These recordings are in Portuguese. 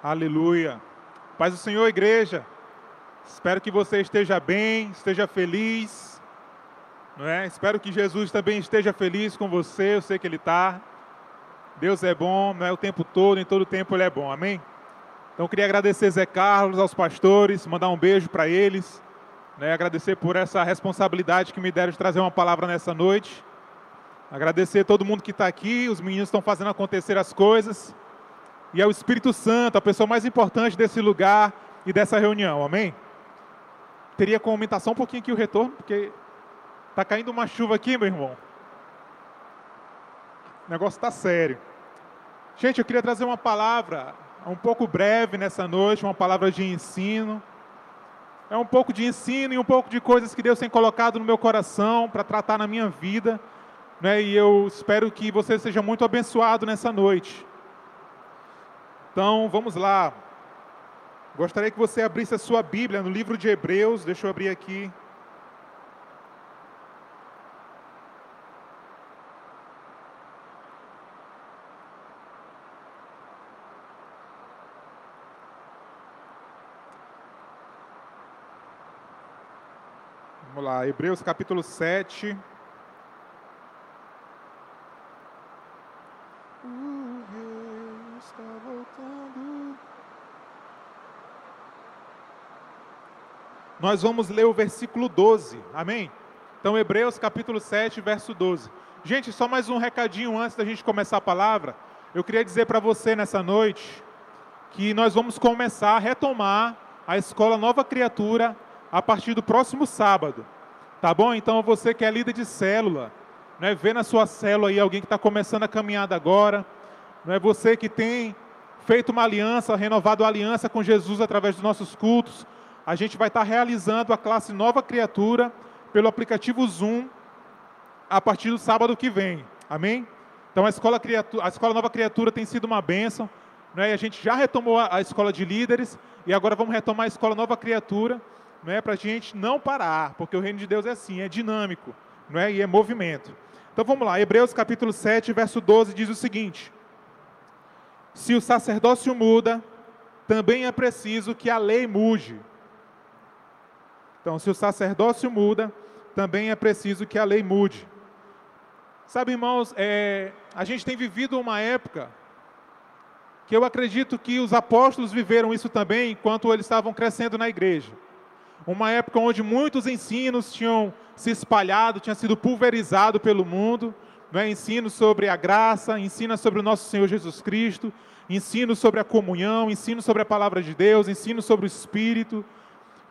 Aleluia. Paz do Senhor, igreja. Espero que você esteja bem, esteja feliz. Não é? Espero que Jesus também esteja feliz com você. Eu sei que Ele está. Deus é bom, não é o tempo todo, em todo tempo Ele é bom. Amém? Então queria agradecer Zé Carlos, aos pastores, mandar um beijo para eles. Né? Agradecer por essa responsabilidade que me deram de trazer uma palavra nessa noite. Agradecer a todo mundo que está aqui. Os meninos estão fazendo acontecer as coisas e é o Espírito Santo, a pessoa mais importante desse lugar e dessa reunião, amém? Teria como aumentar só um pouquinho aqui o retorno, porque está caindo uma chuva aqui, meu irmão. O negócio está sério. Gente, eu queria trazer uma palavra um pouco breve nessa noite, uma palavra de ensino. É um pouco de ensino e um pouco de coisas que Deus tem colocado no meu coração para tratar na minha vida. Né? E eu espero que você seja muito abençoado nessa noite. Então, vamos lá. Gostaria que você abrisse a sua Bíblia no livro de Hebreus. Deixa eu abrir aqui. Vamos lá, Hebreus capítulo 7. Nós vamos ler o versículo 12. Amém? Então, Hebreus capítulo 7, verso 12. Gente, só mais um recadinho antes da gente começar a palavra. Eu queria dizer para você nessa noite que nós vamos começar a retomar a escola Nova Criatura a partir do próximo sábado. Tá bom? Então, você que é líder de célula, né, vê na sua célula aí alguém que está começando a caminhada agora, não é você que tem feito uma aliança, renovado a aliança com Jesus através dos nossos cultos, a gente vai estar realizando a classe Nova Criatura pelo aplicativo Zoom a partir do sábado que vem. Amém? Então a escola, criatura, a escola Nova Criatura tem sido uma bênção. Né? E a gente já retomou a, a escola de líderes e agora vamos retomar a escola Nova Criatura né? para a gente não parar, porque o reino de Deus é assim, é dinâmico né? e é movimento. Então vamos lá, Hebreus capítulo 7, verso 12 diz o seguinte: Se o sacerdócio muda, também é preciso que a lei mude. Então, se o sacerdócio muda, também é preciso que a lei mude. Sabe, irmãos, é, a gente tem vivido uma época que eu acredito que os apóstolos viveram isso também enquanto eles estavam crescendo na igreja. Uma época onde muitos ensinos tinham se espalhado, tinham sido pulverizado pelo mundo, não é? ensino sobre a graça, ensino sobre o nosso Senhor Jesus Cristo, ensino sobre a comunhão, ensino sobre a palavra de Deus, ensino sobre o Espírito,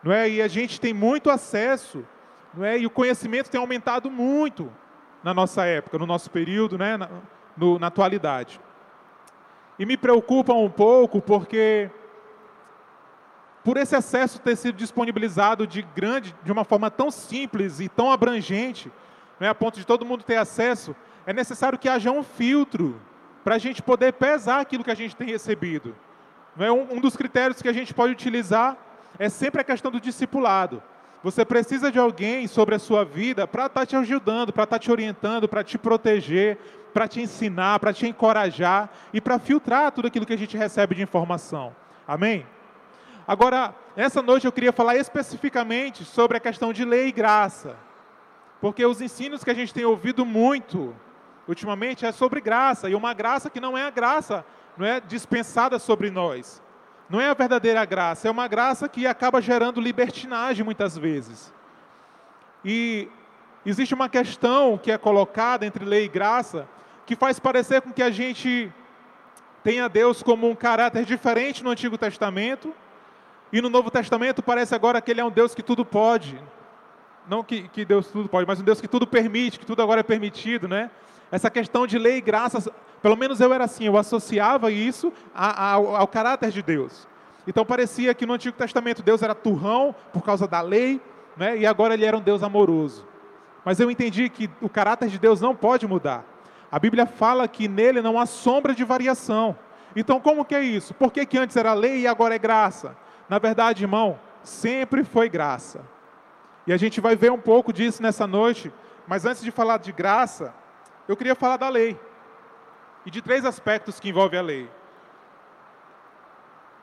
não é? E a gente tem muito acesso, não é? E o conhecimento tem aumentado muito na nossa época, no nosso período, né? Na, no, na atualidade. E me preocupa um pouco porque por esse acesso ter sido disponibilizado de grande, de uma forma tão simples e tão abrangente, é a ponto de todo mundo ter acesso, é necessário que haja um filtro para a gente poder pesar aquilo que a gente tem recebido. Não é um, um dos critérios que a gente pode utilizar é sempre a questão do discipulado. Você precisa de alguém sobre a sua vida para estar tá te ajudando, para estar tá te orientando, para te proteger, para te ensinar, para te encorajar e para filtrar tudo aquilo que a gente recebe de informação. Amém? Agora, essa noite eu queria falar especificamente sobre a questão de lei e graça. Porque os ensinos que a gente tem ouvido muito ultimamente é sobre graça, e uma graça que não é a graça, não é dispensada sobre nós. Não é a verdadeira graça, é uma graça que acaba gerando libertinagem muitas vezes. E existe uma questão que é colocada entre lei e graça que faz parecer com que a gente tenha Deus como um caráter diferente no Antigo Testamento e no Novo Testamento parece agora que Ele é um Deus que tudo pode. Não que, que Deus tudo pode, mas um Deus que tudo permite, que tudo agora é permitido, né? Essa questão de lei e graça, pelo menos eu era assim, eu associava isso ao, ao caráter de Deus. Então parecia que no Antigo Testamento Deus era turrão por causa da lei, né? e agora ele era um Deus amoroso. Mas eu entendi que o caráter de Deus não pode mudar. A Bíblia fala que nele não há sombra de variação. Então como que é isso? Por que, que antes era lei e agora é graça? Na verdade, irmão, sempre foi graça. E a gente vai ver um pouco disso nessa noite, mas antes de falar de graça, eu queria falar da lei. E de três aspectos que envolvem a lei.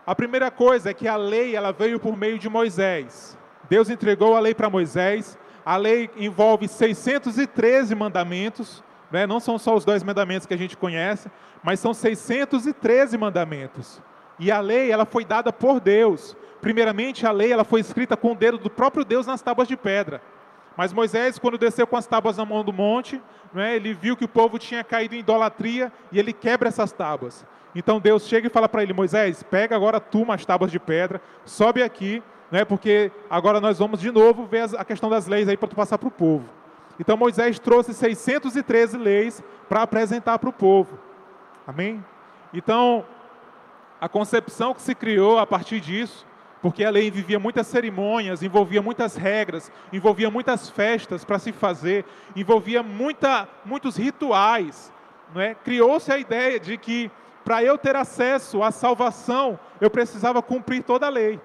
A primeira coisa é que a lei ela veio por meio de Moisés. Deus entregou a lei para Moisés. A lei envolve 613 mandamentos, né? não são só os dois mandamentos que a gente conhece, mas são 613 mandamentos. E a lei ela foi dada por Deus. Primeiramente, a lei ela foi escrita com o dedo do próprio Deus nas tábuas de pedra. Mas Moisés, quando desceu com as tábuas na mão do monte, né, ele viu que o povo tinha caído em idolatria e ele quebra essas tábuas. Então Deus chega e fala para ele: Moisés, pega agora tu umas tábuas de pedra, sobe aqui, né, porque agora nós vamos de novo ver a questão das leis aí para tu passar para o povo. Então Moisés trouxe 613 leis para apresentar para o povo. Amém? Então, a concepção que se criou a partir disso porque a lei envolvia muitas cerimônias, envolvia muitas regras, envolvia muitas festas para se fazer, envolvia muita, muitos rituais. É? Criou-se a ideia de que para eu ter acesso à salvação, eu precisava cumprir toda a lei.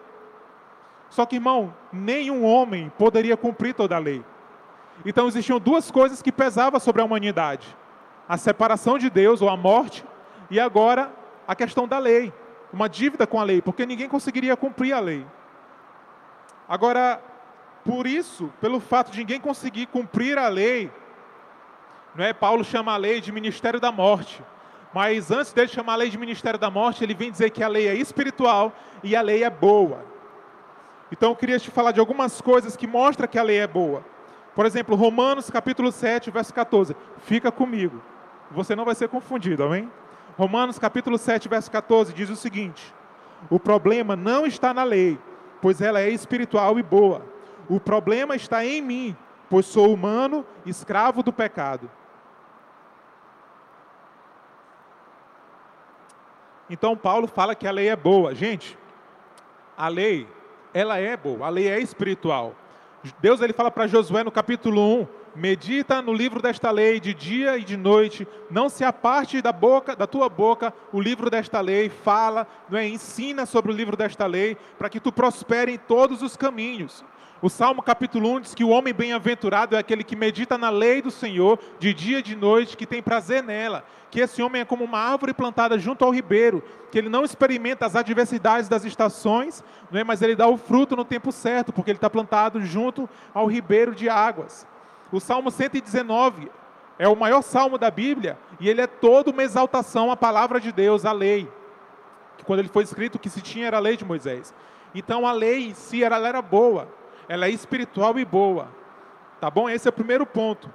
Só que, irmão, nenhum homem poderia cumprir toda a lei. Então existiam duas coisas que pesavam sobre a humanidade: a separação de Deus ou a morte, e agora a questão da lei uma dívida com a lei, porque ninguém conseguiria cumprir a lei. Agora, por isso, pelo fato de ninguém conseguir cumprir a lei, não é? Paulo chama a lei de ministério da morte. Mas antes dele chamar a lei de ministério da morte, ele vem dizer que a lei é espiritual e a lei é boa. Então eu queria te falar de algumas coisas que mostram que a lei é boa. Por exemplo, Romanos capítulo 7, verso 14. Fica comigo. Você não vai ser confundido, amém? Romanos capítulo 7, verso 14 diz o seguinte: O problema não está na lei, pois ela é espiritual e boa. O problema está em mim, pois sou humano, escravo do pecado. Então Paulo fala que a lei é boa. Gente, a lei, ela é boa, a lei é espiritual. Deus ele fala para Josué no capítulo 1, medita no livro desta lei de dia e de noite, não se aparte da boca, da tua boca, o livro desta lei, fala, não é? ensina sobre o livro desta lei, para que tu prospere em todos os caminhos. O Salmo capítulo 1 diz que o homem bem-aventurado é aquele que medita na lei do Senhor de dia e de noite, que tem prazer nela. Que esse homem é como uma árvore plantada junto ao ribeiro, que ele não experimenta as adversidades das estações, não é? mas ele dá o fruto no tempo certo, porque ele está plantado junto ao ribeiro de águas. O Salmo 119 é o maior salmo da Bíblia e ele é toda uma exaltação à palavra de Deus, à lei. Quando ele foi escrito, o que se tinha era a lei de Moisés. Então a lei em si ela era boa, ela é espiritual e boa. Tá bom? Esse é o primeiro ponto.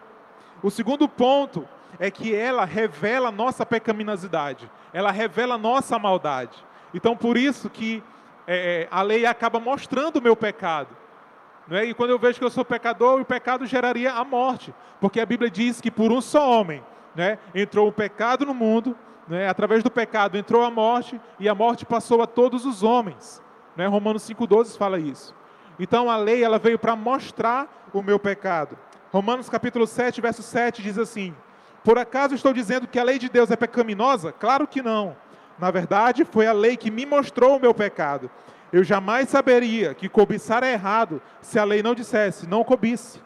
O segundo ponto é que ela revela nossa pecaminosidade, ela revela nossa maldade. Então por isso que é, a lei acaba mostrando o meu pecado. É? E quando eu vejo que eu sou pecador, o pecado geraria a morte, porque a Bíblia diz que por um só homem né, entrou o pecado no mundo, né, através do pecado entrou a morte, e a morte passou a todos os homens. Né? Romanos 5,12 fala isso. Então a lei ela veio para mostrar o meu pecado. Romanos capítulo 7, verso 7 diz assim: Por acaso estou dizendo que a lei de Deus é pecaminosa? Claro que não. Na verdade, foi a lei que me mostrou o meu pecado. Eu jamais saberia que cobiçar é errado se a lei não dissesse, não cobice.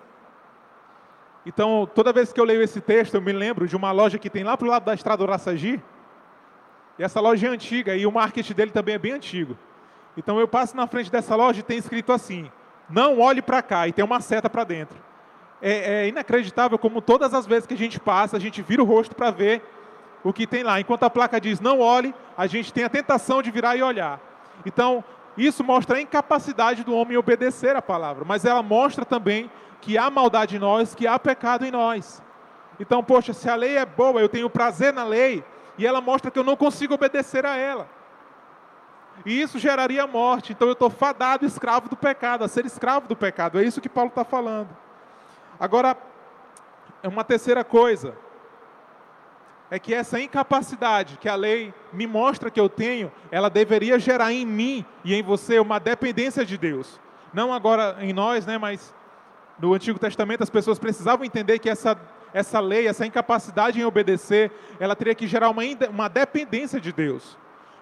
Então, toda vez que eu leio esse texto, eu me lembro de uma loja que tem lá para o lado da estrada do Araçagi. E essa loja é antiga e o marketing dele também é bem antigo. Então, eu passo na frente dessa loja e tem escrito assim: não olhe para cá, e tem uma seta para dentro. É, é, inacreditável como todas as vezes que a gente passa, a gente vira o rosto para ver o que tem lá. Enquanto a placa diz não olhe, a gente tem a tentação de virar e olhar. Então, isso mostra a incapacidade do homem obedecer a palavra, mas ela mostra também que há maldade em nós, que há pecado em nós. Então, poxa, se a lei é boa, eu tenho prazer na lei, e ela mostra que eu não consigo obedecer a ela. E isso geraria morte. Então eu estou fadado, escravo do pecado, a ser escravo do pecado. É isso que Paulo está falando. Agora, é uma terceira coisa é que essa incapacidade que a lei me mostra que eu tenho, ela deveria gerar em mim e em você uma dependência de Deus. Não agora em nós, né, mas no Antigo Testamento as pessoas precisavam entender que essa, essa lei, essa incapacidade em obedecer, ela teria que gerar uma, uma dependência de Deus.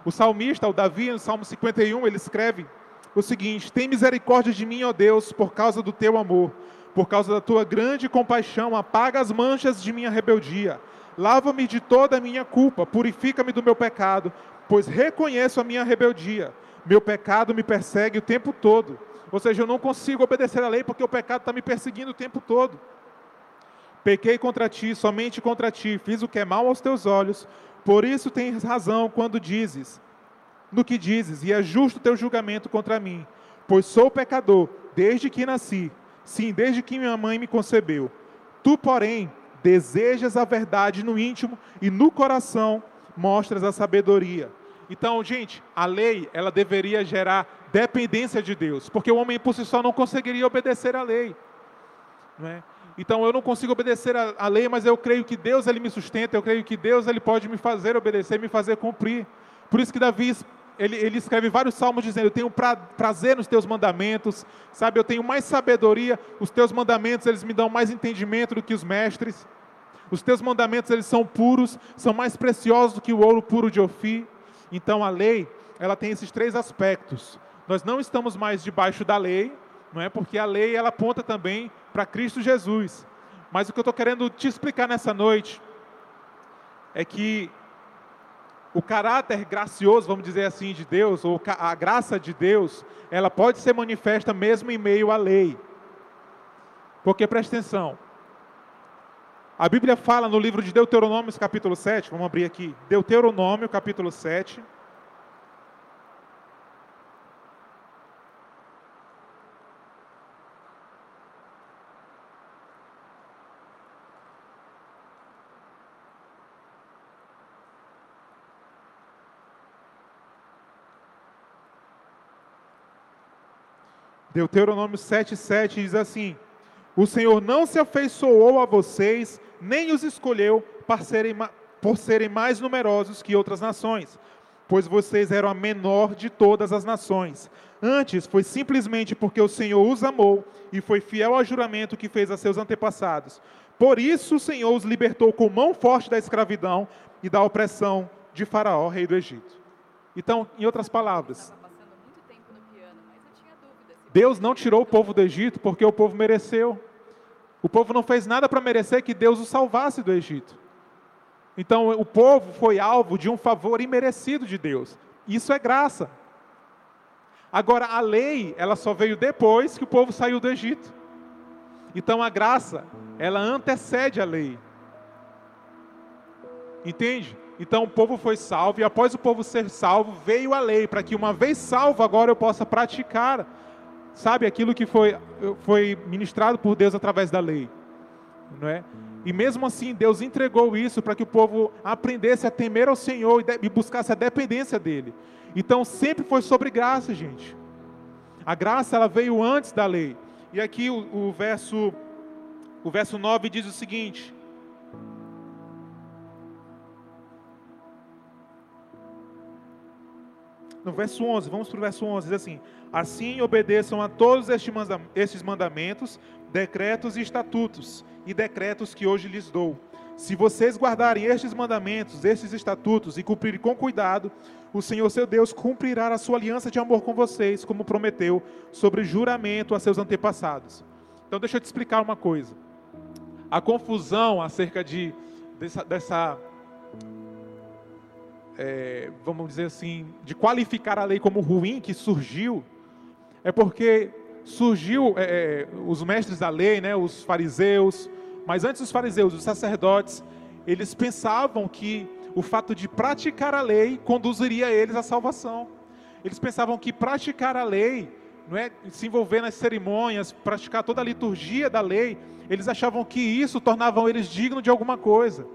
O salmista, o Davi, no Salmo 51, ele escreve o seguinte: Tem misericórdia de mim, ó Deus, por causa do teu amor, por causa da tua grande compaixão, apaga as manchas de minha rebeldia Lava-me de toda a minha culpa, purifica-me do meu pecado, pois reconheço a minha rebeldia. meu pecado me persegue o tempo todo. Ou seja, eu não consigo obedecer à lei porque o pecado está me perseguindo o tempo todo. Pequei contra ti, somente contra ti, fiz o que é mal aos teus olhos, por isso tens razão quando dizes, no que dizes, e é justo teu julgamento contra mim, pois sou pecador desde que nasci, sim, desde que minha mãe me concebeu. Tu, porém, desejas a verdade no íntimo e no coração mostras a sabedoria. Então, gente, a lei, ela deveria gerar dependência de Deus, porque o homem por si só não conseguiria obedecer à lei. Não é? Então, eu não consigo obedecer à lei, mas eu creio que Deus ele me sustenta, eu creio que Deus ele pode me fazer obedecer, me fazer cumprir. Por isso que Davi ele, ele, escreve vários salmos dizendo: Eu tenho pra, prazer nos teus mandamentos, sabe? Eu tenho mais sabedoria, os teus mandamentos eles me dão mais entendimento do que os mestres. Os teus mandamentos eles são puros, são mais preciosos do que o ouro puro de Ofir. Então a lei, ela tem esses três aspectos. Nós não estamos mais debaixo da lei, não é? Porque a lei ela aponta também para Cristo Jesus. Mas o que eu estou querendo te explicar nessa noite é que o caráter gracioso, vamos dizer assim, de Deus, ou a graça de Deus, ela pode ser manifesta mesmo em meio à lei. Porque presta atenção, a Bíblia fala no livro de Deuteronômio, capítulo 7, vamos abrir aqui. Deuteronômio, capítulo 7. Deuteronômio 7,7 diz assim: O Senhor não se afeiçoou a vocês, nem os escolheu por serem, por serem mais numerosos que outras nações, pois vocês eram a menor de todas as nações. Antes foi simplesmente porque o Senhor os amou e foi fiel ao juramento que fez a seus antepassados. Por isso o Senhor os libertou com mão forte da escravidão e da opressão de Faraó, rei do Egito. Então, em outras palavras, Deus não tirou o povo do Egito porque o povo mereceu. O povo não fez nada para merecer que Deus o salvasse do Egito. Então o povo foi alvo de um favor imerecido de Deus. Isso é graça. Agora a lei, ela só veio depois que o povo saiu do Egito. Então a graça, ela antecede a lei. Entende? Então o povo foi salvo e após o povo ser salvo, veio a lei para que uma vez salvo agora eu possa praticar sabe, aquilo que foi, foi ministrado por Deus através da lei. Não é? E mesmo assim, Deus entregou isso para que o povo aprendesse a temer ao Senhor e buscasse a dependência dele. Então, sempre foi sobre graça, gente. A graça, ela veio antes da lei. E aqui o, o verso, o verso 9 diz o seguinte: no verso 11, vamos para o verso 11, diz assim: Assim obedeçam a todos estes mandamentos, decretos e estatutos, e decretos que hoje lhes dou. Se vocês guardarem estes mandamentos, estes estatutos e cumprirem com cuidado, o Senhor seu Deus cumprirá a sua aliança de amor com vocês, como prometeu, sobre juramento a seus antepassados. Então, deixa eu te explicar uma coisa. A confusão acerca de, dessa, dessa é, vamos dizer assim, de qualificar a lei como ruim que surgiu, é porque surgiu é, é, os mestres da lei, né, os fariseus, mas antes dos fariseus, os sacerdotes, eles pensavam que o fato de praticar a lei conduziria eles à salvação. Eles pensavam que praticar a lei, não é, se envolver nas cerimônias, praticar toda a liturgia da lei, eles achavam que isso tornava eles dignos de alguma coisa,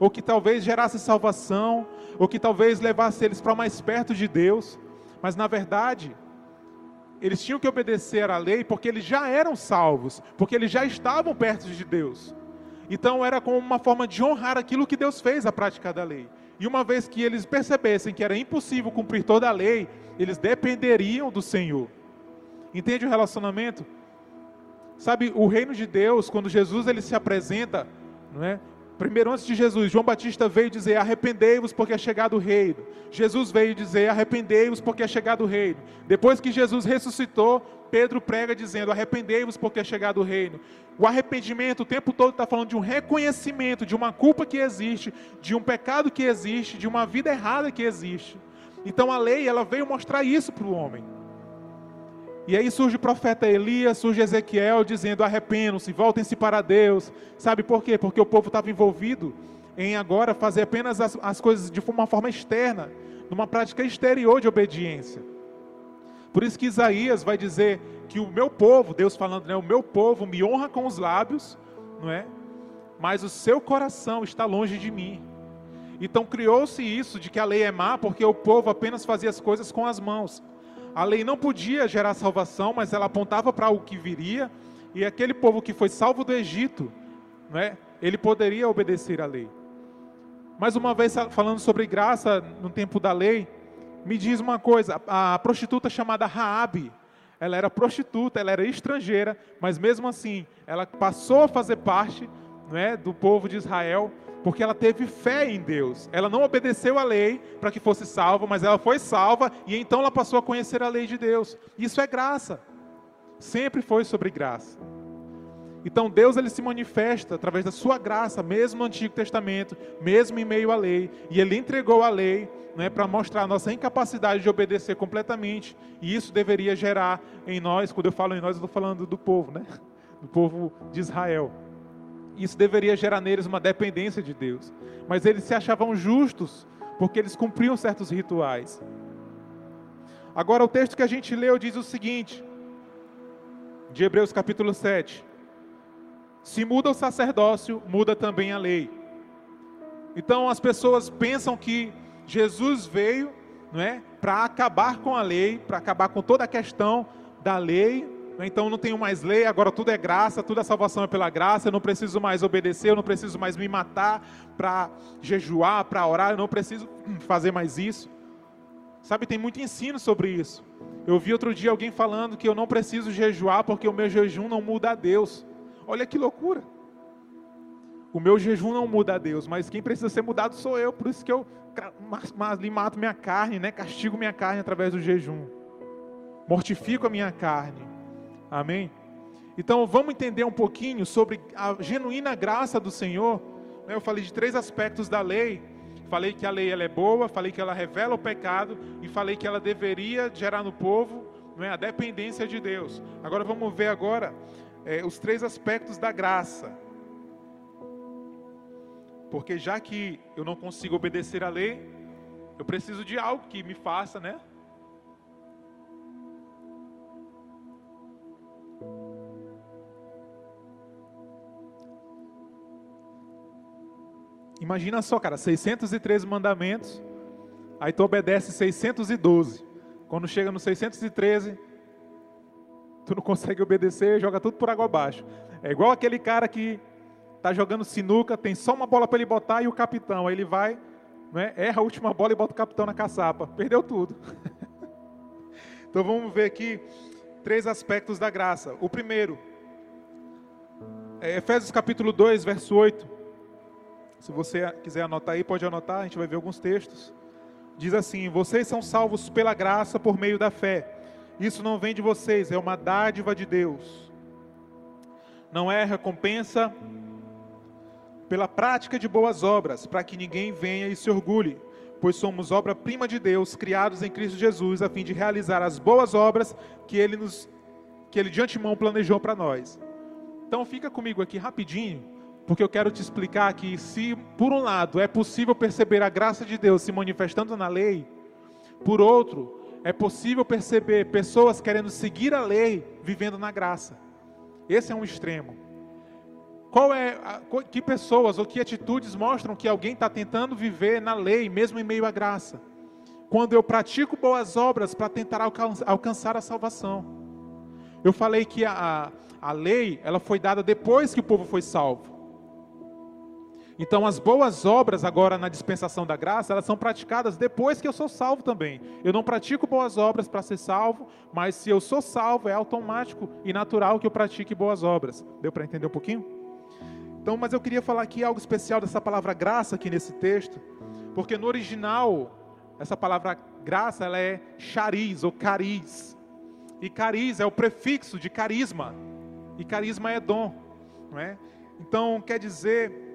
ou que talvez gerasse salvação, ou que talvez levasse eles para mais perto de Deus. Mas na verdade, eles tinham que obedecer à lei porque eles já eram salvos, porque eles já estavam perto de Deus. Então era como uma forma de honrar aquilo que Deus fez, a prática da lei. E uma vez que eles percebessem que era impossível cumprir toda a lei, eles dependeriam do Senhor. Entende o relacionamento? Sabe, o reino de Deus, quando Jesus ele se apresenta, não é? Primeiro, antes de Jesus, João Batista veio dizer: Arrependei-vos, porque é chegado o reino. Jesus veio dizer: Arrependei-vos, porque é chegado o reino. Depois que Jesus ressuscitou, Pedro prega dizendo: Arrependei-vos, porque é chegado o reino. O arrependimento o tempo todo está falando de um reconhecimento de uma culpa que existe, de um pecado que existe, de uma vida errada que existe. Então a lei, ela veio mostrar isso para o homem. E aí surge o profeta Elias, surge Ezequiel dizendo: arrependam-se, voltem-se para Deus. Sabe por quê? Porque o povo estava envolvido em agora fazer apenas as, as coisas de uma forma externa, numa prática exterior de obediência. Por isso que Isaías vai dizer que o meu povo, Deus falando, né, o meu povo me honra com os lábios, não é? Mas o seu coração está longe de mim. Então criou-se isso de que a lei é má porque o povo apenas fazia as coisas com as mãos. A lei não podia gerar salvação, mas ela apontava para o que viria, e aquele povo que foi salvo do Egito, né, ele poderia obedecer à lei. Mais uma vez, falando sobre graça no tempo da lei, me diz uma coisa: a prostituta chamada Raabe, ela era prostituta, ela era estrangeira, mas mesmo assim, ela passou a fazer parte né, do povo de Israel, porque ela teve fé em Deus. Ela não obedeceu à lei para que fosse salva, mas ela foi salva e então ela passou a conhecer a lei de Deus. Isso é graça. Sempre foi sobre graça. Então Deus ele se manifesta através da sua graça, mesmo no Antigo Testamento, mesmo em meio à lei, e ele entregou a lei né, para mostrar a nossa incapacidade de obedecer completamente, e isso deveria gerar em nós, quando eu falo em nós, eu estou falando do povo, né? do povo de Israel isso deveria gerar neles uma dependência de Deus. Mas eles se achavam justos porque eles cumpriam certos rituais. Agora, o texto que a gente leu diz o seguinte, de Hebreus capítulo 7: Se muda o sacerdócio, muda também a lei. Então, as pessoas pensam que Jesus veio não é, para acabar com a lei, para acabar com toda a questão da lei? Então não tenho mais lei, agora tudo é graça, tudo a salvação é pela graça, eu não preciso mais obedecer, eu não preciso mais me matar para jejuar, para orar, eu não preciso fazer mais isso. Sabe, tem muito ensino sobre isso. Eu vi outro dia alguém falando que eu não preciso jejuar porque o meu jejum não muda a Deus. Olha que loucura. O meu jejum não muda a Deus, mas quem precisa ser mudado sou eu. Por isso que eu mato minha carne, né? castigo minha carne através do jejum. Mortifico a minha carne. Amém? Então vamos entender um pouquinho sobre a genuína graça do Senhor. Né? Eu falei de três aspectos da lei. Falei que a lei ela é boa, falei que ela revela o pecado e falei que ela deveria gerar no povo não é, a dependência de Deus. Agora vamos ver agora é, os três aspectos da graça. Porque já que eu não consigo obedecer a lei, eu preciso de algo que me faça, né? Imagina só, cara, 613 mandamentos, aí tu obedece 612. Quando chega no 613, tu não consegue obedecer, joga tudo por água abaixo. É igual aquele cara que tá jogando sinuca, tem só uma bola para ele botar e o capitão, aí ele vai, né, erra a última bola e bota o capitão na caçapa. Perdeu tudo. então vamos ver aqui três aspectos da graça. O primeiro, é Efésios capítulo 2, verso 8. Se você quiser anotar aí, pode anotar, a gente vai ver alguns textos. Diz assim: Vocês são salvos pela graça por meio da fé. Isso não vem de vocês, é uma dádiva de Deus. Não é recompensa pela prática de boas obras, para que ninguém venha e se orgulhe, pois somos obra-prima de Deus, criados em Cristo Jesus, a fim de realizar as boas obras que ele nos que ele de antemão planejou para nós. Então fica comigo aqui rapidinho porque eu quero te explicar que, se por um lado é possível perceber a graça de Deus se manifestando na lei, por outro, é possível perceber pessoas querendo seguir a lei vivendo na graça. Esse é um extremo. Qual é que pessoas ou que atitudes mostram que alguém está tentando viver na lei, mesmo em meio à graça? Quando eu pratico boas obras para tentar alcançar a salvação. Eu falei que a, a lei ela foi dada depois que o povo foi salvo. Então, as boas obras agora na dispensação da graça, elas são praticadas depois que eu sou salvo também. Eu não pratico boas obras para ser salvo, mas se eu sou salvo, é automático e natural que eu pratique boas obras. Deu para entender um pouquinho? Então, mas eu queria falar aqui algo especial dessa palavra graça aqui nesse texto, porque no original, essa palavra graça, ela é chariz ou cariz. E cariz é o prefixo de carisma. E carisma é dom, não é? Então, quer dizer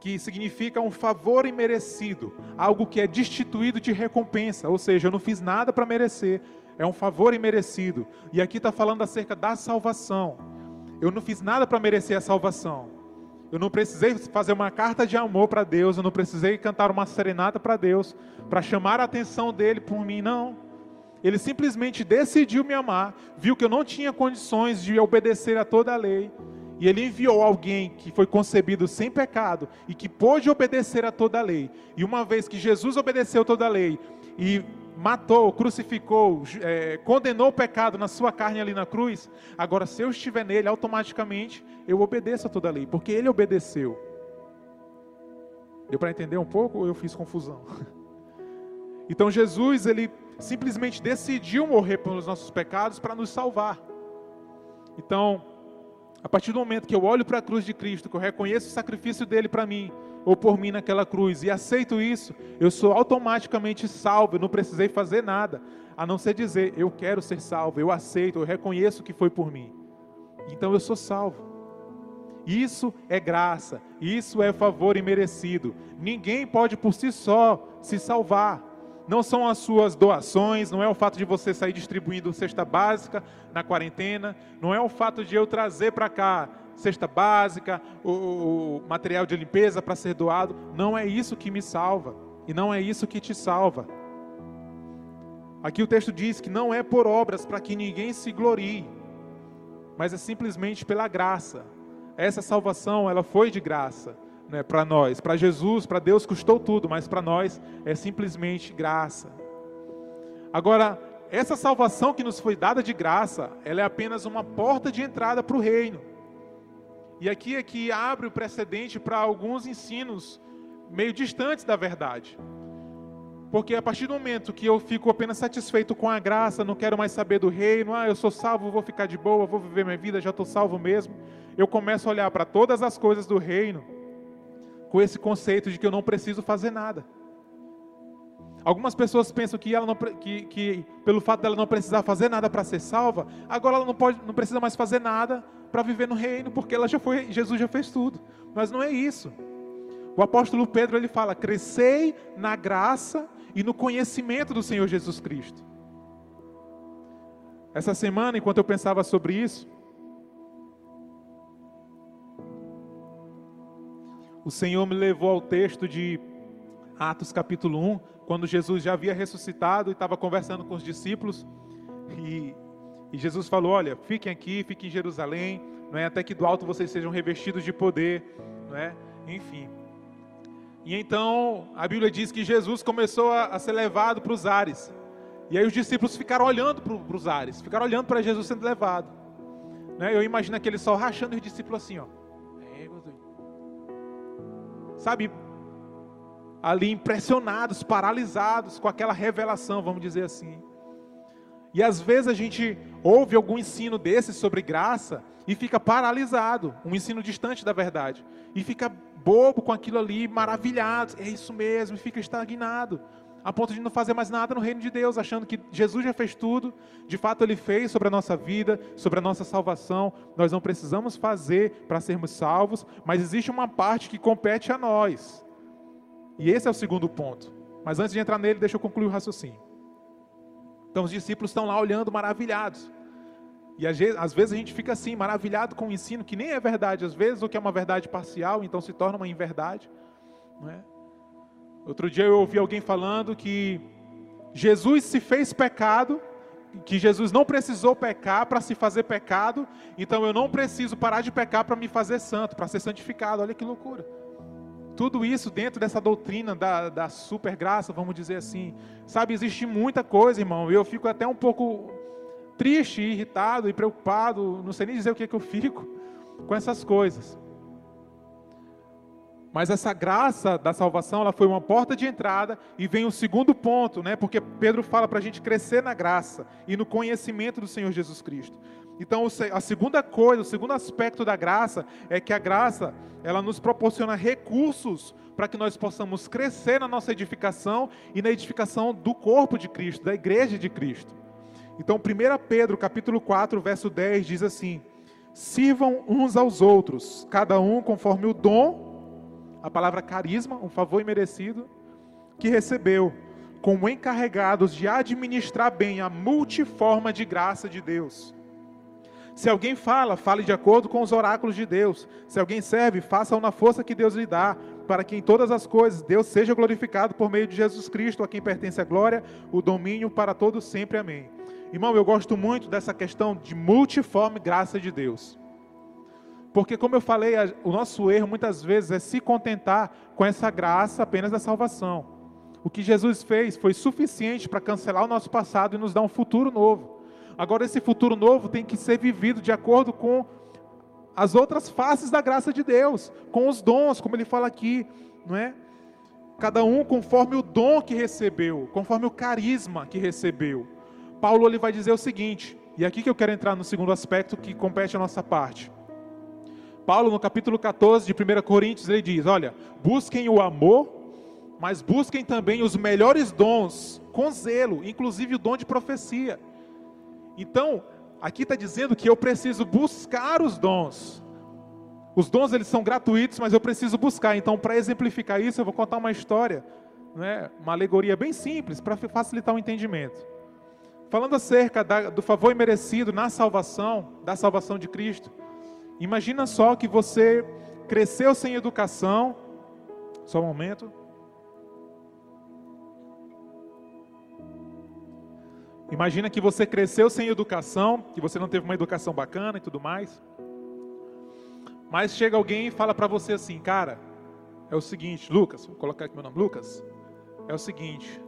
que significa um favor imerecido, algo que é destituído de recompensa, ou seja, eu não fiz nada para merecer, é um favor imerecido. E aqui está falando acerca da salvação. Eu não fiz nada para merecer a salvação. Eu não precisei fazer uma carta de amor para Deus, eu não precisei cantar uma serenata para Deus, para chamar a atenção dele por mim, não. Ele simplesmente decidiu me amar, viu que eu não tinha condições de obedecer a toda a lei, e ele enviou alguém que foi concebido sem pecado e que pôde obedecer a toda a lei. E uma vez que Jesus obedeceu toda a lei e matou, crucificou, é, condenou o pecado na sua carne ali na cruz, agora se eu estiver nele, automaticamente eu obedeço a toda a lei, porque ele obedeceu. Deu para entender um pouco ou eu fiz confusão? Então Jesus, ele simplesmente decidiu morrer pelos nossos pecados para nos salvar. Então, a partir do momento que eu olho para a cruz de Cristo, que eu reconheço o sacrifício dele para mim, ou por mim naquela cruz, e aceito isso, eu sou automaticamente salvo, eu não precisei fazer nada, a não ser dizer, eu quero ser salvo, eu aceito, eu reconheço que foi por mim. Então eu sou salvo. Isso é graça, isso é favor imerecido. Ninguém pode por si só se salvar não são as suas doações, não é o fato de você sair distribuindo cesta básica na quarentena, não é o fato de eu trazer para cá cesta básica, o, o material de limpeza para ser doado. Não é isso que me salva e não é isso que te salva. Aqui o texto diz que não é por obras para que ninguém se glorie, mas é simplesmente pela graça. Essa salvação, ela foi de graça né, para nós. Para Jesus, para Deus custou tudo, mas para nós é simplesmente graça. Agora, essa salvação que nos foi dada de graça, ela é apenas uma porta de entrada para o reino. E aqui é que abre o precedente para alguns ensinos meio distantes da verdade. Porque a partir do momento que eu fico apenas satisfeito com a graça, não quero mais saber do reino, ah, eu sou salvo, vou ficar de boa, vou viver minha vida, já estou salvo mesmo, eu começo a olhar para todas as coisas do reino com esse conceito de que eu não preciso fazer nada. Algumas pessoas pensam que, ela não, que, que pelo fato dela não precisar fazer nada para ser salva, agora ela não, pode, não precisa mais fazer nada para viver no reino, porque ela já foi, Jesus já fez tudo. Mas não é isso. O apóstolo Pedro ele fala: crescei na graça e no conhecimento do Senhor Jesus Cristo. Essa semana, enquanto eu pensava sobre isso, o Senhor me levou ao texto de Atos capítulo 1, quando Jesus já havia ressuscitado e estava conversando com os discípulos. E, e, Jesus falou: Olha, fiquem aqui, fiquem em Jerusalém, não é? até que do alto vocês sejam revestidos de poder, não é? enfim. E então a Bíblia diz que Jesus começou a, a ser levado para os ares. E aí os discípulos ficaram olhando para os ares, ficaram olhando para Jesus sendo levado. Né? Eu imagino aquele sol rachando os discípulos assim, ó sabe, ali impressionados, paralisados com aquela revelação, vamos dizer assim. E às vezes a gente ouve algum ensino desse sobre graça e fica paralisado, um ensino distante da verdade, e fica bobo com aquilo ali, maravilhado, é isso mesmo, e fica estagnado a ponto de não fazer mais nada no reino de Deus, achando que Jesus já fez tudo, de fato ele fez sobre a nossa vida, sobre a nossa salvação. Nós não precisamos fazer para sermos salvos, mas existe uma parte que compete a nós. E esse é o segundo ponto. Mas antes de entrar nele, deixa eu concluir o raciocínio. Então os discípulos estão lá olhando maravilhados. E às vezes a gente fica assim, maravilhado com o ensino que nem é verdade, às vezes, ou que é uma verdade parcial, então se torna uma inverdade. Não é? Outro dia eu ouvi alguém falando que Jesus se fez pecado, que Jesus não precisou pecar para se fazer pecado, então eu não preciso parar de pecar para me fazer santo, para ser santificado. Olha que loucura. Tudo isso dentro dessa doutrina da, da super graça, vamos dizer assim. Sabe, existe muita coisa, irmão, eu fico até um pouco triste, irritado e preocupado, não sei nem dizer o que, é que eu fico com essas coisas. Mas essa graça da salvação, ela foi uma porta de entrada e vem o segundo ponto, né? Porque Pedro fala para a gente crescer na graça e no conhecimento do Senhor Jesus Cristo. Então, a segunda coisa, o segundo aspecto da graça é que a graça, ela nos proporciona recursos para que nós possamos crescer na nossa edificação e na edificação do corpo de Cristo, da igreja de Cristo. Então, 1 Pedro, capítulo 4, verso 10 diz assim: Sirvam uns aos outros, cada um conforme o dom a palavra carisma, um favor imerecido, que recebeu como encarregados de administrar bem a multiforma de graça de Deus. Se alguém fala, fale de acordo com os oráculos de Deus. Se alguém serve, faça-o na força que Deus lhe dá, para que em todas as coisas Deus seja glorificado por meio de Jesus Cristo, a quem pertence a glória, o domínio para todos sempre. Amém. Irmão, eu gosto muito dessa questão de multiforme graça de Deus. Porque, como eu falei, o nosso erro muitas vezes é se contentar com essa graça apenas da salvação. O que Jesus fez foi suficiente para cancelar o nosso passado e nos dar um futuro novo. Agora, esse futuro novo tem que ser vivido de acordo com as outras faces da graça de Deus, com os dons, como ele fala aqui, não é? Cada um conforme o dom que recebeu, conforme o carisma que recebeu. Paulo ele vai dizer o seguinte, e é aqui que eu quero entrar no segundo aspecto que compete a nossa parte. Paulo, no capítulo 14 de 1 Coríntios, ele diz: Olha, busquem o amor, mas busquem também os melhores dons, com zelo, inclusive o dom de profecia. Então, aqui está dizendo que eu preciso buscar os dons. Os dons eles são gratuitos, mas eu preciso buscar. Então, para exemplificar isso, eu vou contar uma história, né, uma alegoria bem simples, para facilitar o entendimento. Falando acerca da, do favor imerecido na salvação, da salvação de Cristo. Imagina só que você cresceu sem educação. Só um momento. Imagina que você cresceu sem educação, que você não teve uma educação bacana e tudo mais. Mas chega alguém e fala para você assim, cara, é o seguinte, Lucas, vou colocar aqui meu nome, Lucas. É o seguinte,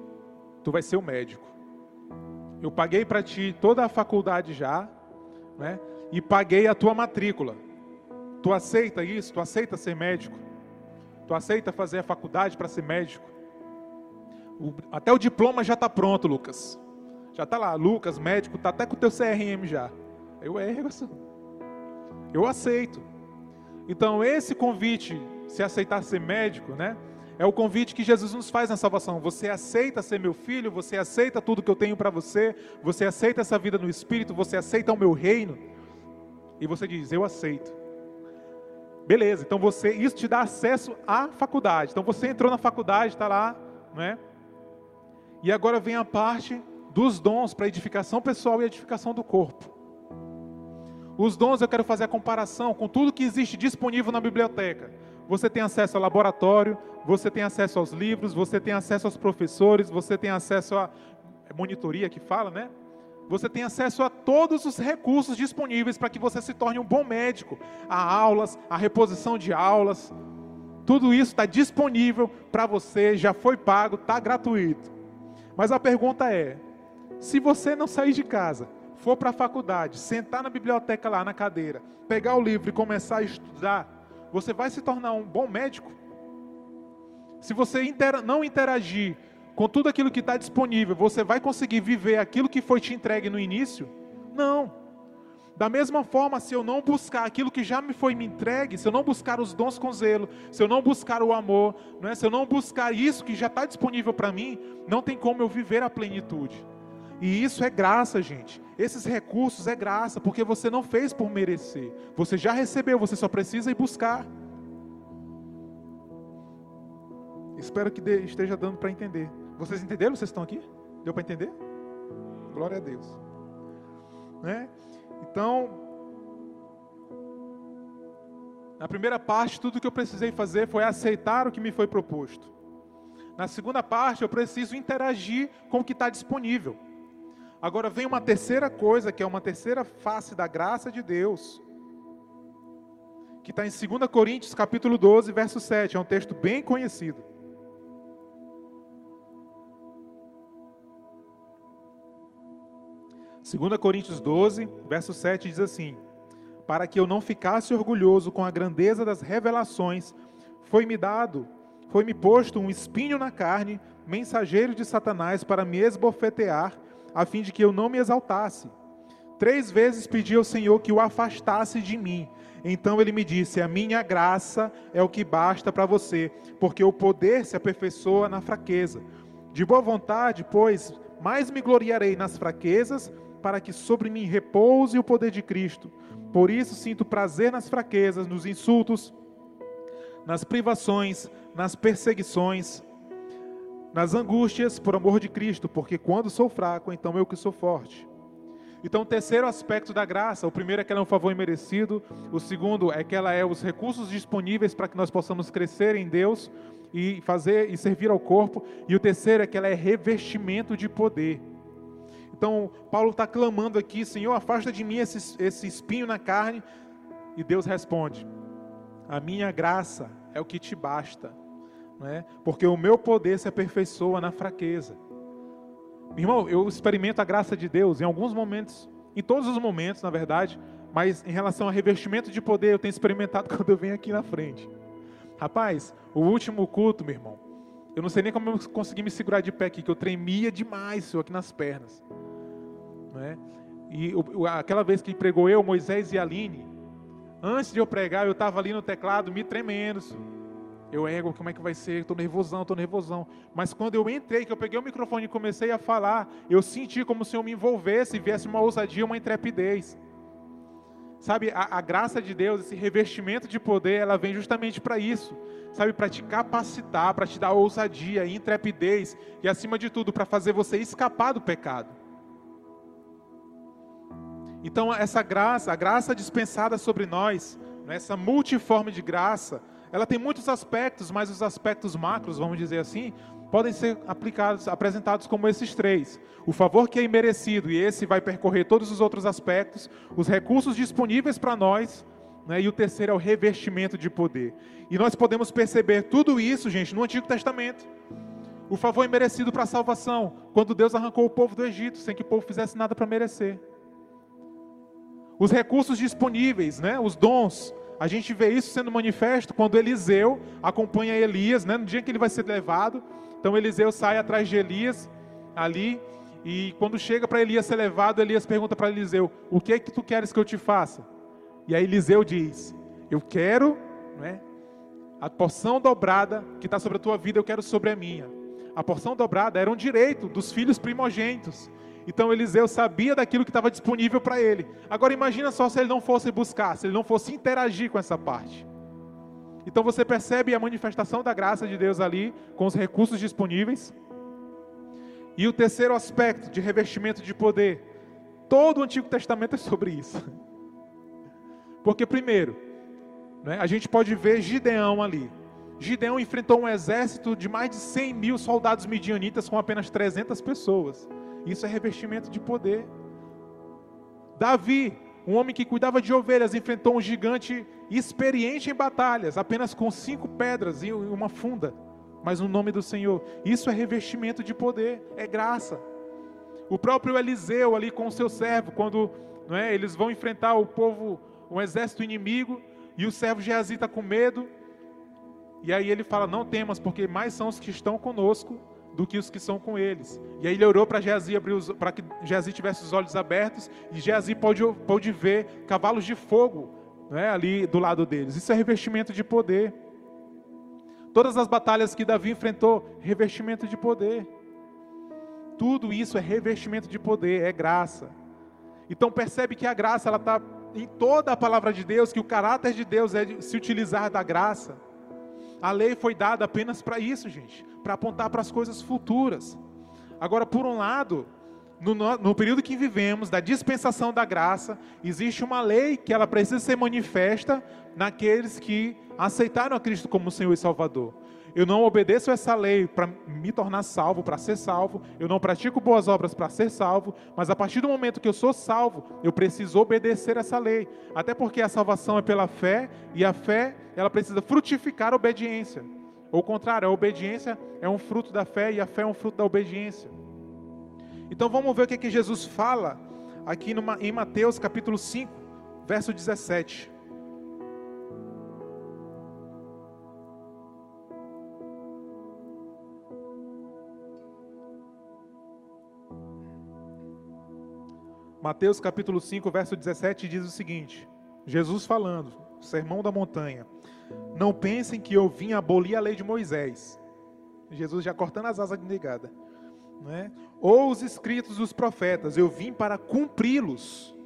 tu vai ser o médico. Eu paguei para ti toda a faculdade já, né? E paguei a tua matrícula. Tu aceita isso? Tu aceita ser médico? Tu aceita fazer a faculdade para ser médico? O, até o diploma já está pronto, Lucas. Já está lá, Lucas, médico, está até com o teu CRM já. Eu erro, eu aceito. Então esse convite, se aceitar ser médico, né? É o convite que Jesus nos faz na salvação. Você aceita ser meu filho, você aceita tudo que eu tenho para você, você aceita essa vida no Espírito, você aceita o meu reino e você diz: Eu aceito. Beleza, então você, isso te dá acesso à faculdade. Então você entrou na faculdade, está lá, não é? E agora vem a parte dos dons para edificação pessoal e edificação do corpo. Os dons eu quero fazer a comparação com tudo que existe disponível na biblioteca. Você tem acesso ao laboratório, você tem acesso aos livros, você tem acesso aos professores, você tem acesso à monitoria que fala, né? Você tem acesso a todos os recursos disponíveis para que você se torne um bom médico. A aulas, a reposição de aulas, tudo isso está disponível para você, já foi pago, está gratuito. Mas a pergunta é: se você não sair de casa, for para a faculdade, sentar na biblioteca lá na cadeira, pegar o livro e começar a estudar, você vai se tornar um bom médico? Se você não interagir com tudo aquilo que está disponível, você vai conseguir viver aquilo que foi te entregue no início? Não. Da mesma forma, se eu não buscar aquilo que já me foi me entregue, se eu não buscar os dons com zelo, se eu não buscar o amor, não é? se eu não buscar isso que já está disponível para mim, não tem como eu viver a plenitude. E isso é graça, gente. Esses recursos é graça, porque você não fez por merecer. Você já recebeu, você só precisa ir buscar. Espero que esteja dando para entender. Vocês entenderam? Vocês estão aqui? Deu para entender? Glória a Deus. Né? Então, na primeira parte, tudo que eu precisei fazer foi aceitar o que me foi proposto. Na segunda parte, eu preciso interagir com o que está disponível. Agora vem uma terceira coisa, que é uma terceira face da graça de Deus, que está em 2 Coríntios capítulo 12, verso 7. É um texto bem conhecido. 2 Coríntios 12, verso 7 diz assim: Para que eu não ficasse orgulhoso com a grandeza das revelações, foi-me dado, foi-me posto um espinho na carne, mensageiro de Satanás para me esbofetear, a fim de que eu não me exaltasse. Três vezes pedi ao Senhor que o afastasse de mim. Então ele me disse: A minha graça é o que basta para você, porque o poder se aperfeiçoa na fraqueza. De boa vontade, pois, mais me gloriarei nas fraquezas, para que sobre mim repouse o poder de Cristo. Por isso sinto prazer nas fraquezas, nos insultos, nas privações, nas perseguições, nas angústias por amor de Cristo, porque quando sou fraco, então eu que sou forte. Então, o terceiro aspecto da graça, o primeiro é que ela é um favor imerecido, o segundo é que ela é os recursos disponíveis para que nós possamos crescer em Deus e fazer e servir ao corpo, e o terceiro é que ela é revestimento de poder. Então, Paulo está clamando aqui, Senhor, afasta de mim esse, esse espinho na carne, e Deus responde: A minha graça é o que te basta, não é? porque o meu poder se aperfeiçoa na fraqueza. Irmão, eu experimento a graça de Deus em alguns momentos, em todos os momentos, na verdade, mas em relação a revestimento de poder, eu tenho experimentado quando eu venho aqui na frente. Rapaz, o último culto, meu irmão, eu não sei nem como eu consegui me segurar de pé aqui, que eu tremia demais senhor, aqui nas pernas. Né? E aquela vez que pregou eu, Moisés e Aline, antes de eu pregar, eu estava ali no teclado me tremendo. Eu ego, como é que vai ser? Estou nervosão, estou nervosão. Mas quando eu entrei, que eu peguei o microfone e comecei a falar, eu senti como se eu me envolvesse e viesse uma ousadia, uma intrepidez. Sabe, a, a graça de Deus, esse revestimento de poder, ela vem justamente para isso. Sabe, para te capacitar, para te dar ousadia, intrepidez e, acima de tudo, para fazer você escapar do pecado. Então, essa graça, a graça dispensada sobre nós, né, essa multiforme de graça, ela tem muitos aspectos, mas os aspectos macros, vamos dizer assim, podem ser aplicados, apresentados como esses três. O favor que é imerecido, e esse vai percorrer todos os outros aspectos, os recursos disponíveis para nós, né, e o terceiro é o revestimento de poder. E nós podemos perceber tudo isso, gente, no Antigo Testamento. O favor imerecido para a salvação, quando Deus arrancou o povo do Egito, sem que o povo fizesse nada para merecer. Os recursos disponíveis, né, os dons, a gente vê isso sendo manifesto quando Eliseu acompanha Elias, né, no dia que ele vai ser levado. Então Eliseu sai atrás de Elias ali e quando chega para Elias ser levado, Elias pergunta para Eliseu: "O que é que tu queres que eu te faça?" E aí Eliseu diz: "Eu quero, né, a porção dobrada que está sobre a tua vida, eu quero sobre a minha." A porção dobrada era um direito dos filhos primogênitos. Então Eliseu sabia daquilo que estava disponível para ele. Agora imagina só se ele não fosse buscar, se ele não fosse interagir com essa parte. Então você percebe a manifestação da graça de Deus ali, com os recursos disponíveis. E o terceiro aspecto de revestimento de poder. Todo o Antigo Testamento é sobre isso. Porque, primeiro, né, a gente pode ver Gideão ali. Gideão enfrentou um exército de mais de 100 mil soldados midianitas com apenas 300 pessoas. Isso é revestimento de poder. Davi, um homem que cuidava de ovelhas, enfrentou um gigante experiente em batalhas, apenas com cinco pedras e uma funda, mas no nome do Senhor. Isso é revestimento de poder, é graça. O próprio Eliseu ali com o seu servo, quando não é, eles vão enfrentar o povo, um exército inimigo, e o servo Geazi está com medo, e aí ele fala: Não temas, porque mais são os que estão conosco do que os que são com eles. E aí ele orou para Geazi para que Geazi tivesse os olhos abertos e Geazi pôde, pôde ver cavalos de fogo né, ali do lado deles. Isso é revestimento de poder. Todas as batalhas que Davi enfrentou, revestimento de poder. Tudo isso é revestimento de poder, é graça. Então percebe que a graça ela está em toda a palavra de Deus, que o caráter de Deus é de se utilizar da graça. A lei foi dada apenas para isso, gente, para apontar para as coisas futuras. Agora, por um lado, no, no, período que vivemos, da dispensação da graça, existe uma lei que ela precisa ser manifesta naqueles que aceitaram a Cristo como Senhor e Salvador. Eu não obedeço essa lei para me tornar salvo, para ser salvo. Eu não pratico boas obras para ser salvo. Mas a partir do momento que eu sou salvo, eu preciso obedecer essa lei. Até porque a salvação é pela fé e a fé ela precisa frutificar a obediência. Ou contrário, a obediência é um fruto da fé e a fé é um fruto da obediência. Então vamos ver o que, é que Jesus fala aqui numa, em Mateus capítulo 5, verso 17. Mateus capítulo 5, verso 17 diz o seguinte: Jesus falando, Sermão da Montanha. Não pensem que eu vim abolir a lei de Moisés. Jesus já cortando as asas de negada. Né? Ou os escritos dos profetas, eu vim para cumpri-los.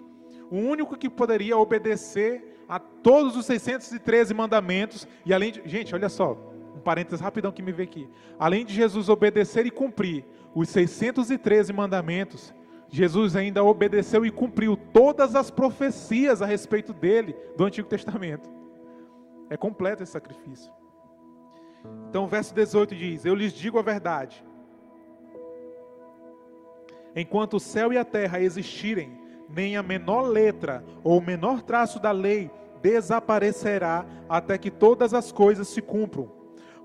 O único que poderia obedecer a todos os 613 mandamentos e além de, gente, olha só, um parênteses rapidão que me vê aqui. Além de Jesus obedecer e cumprir os 613 mandamentos, Jesus ainda obedeceu e cumpriu todas as profecias a respeito dele do Antigo Testamento. É completo esse sacrifício. Então, o verso 18 diz: Eu lhes digo a verdade. Enquanto o céu e a terra existirem, nem a menor letra ou o menor traço da lei desaparecerá até que todas as coisas se cumpram.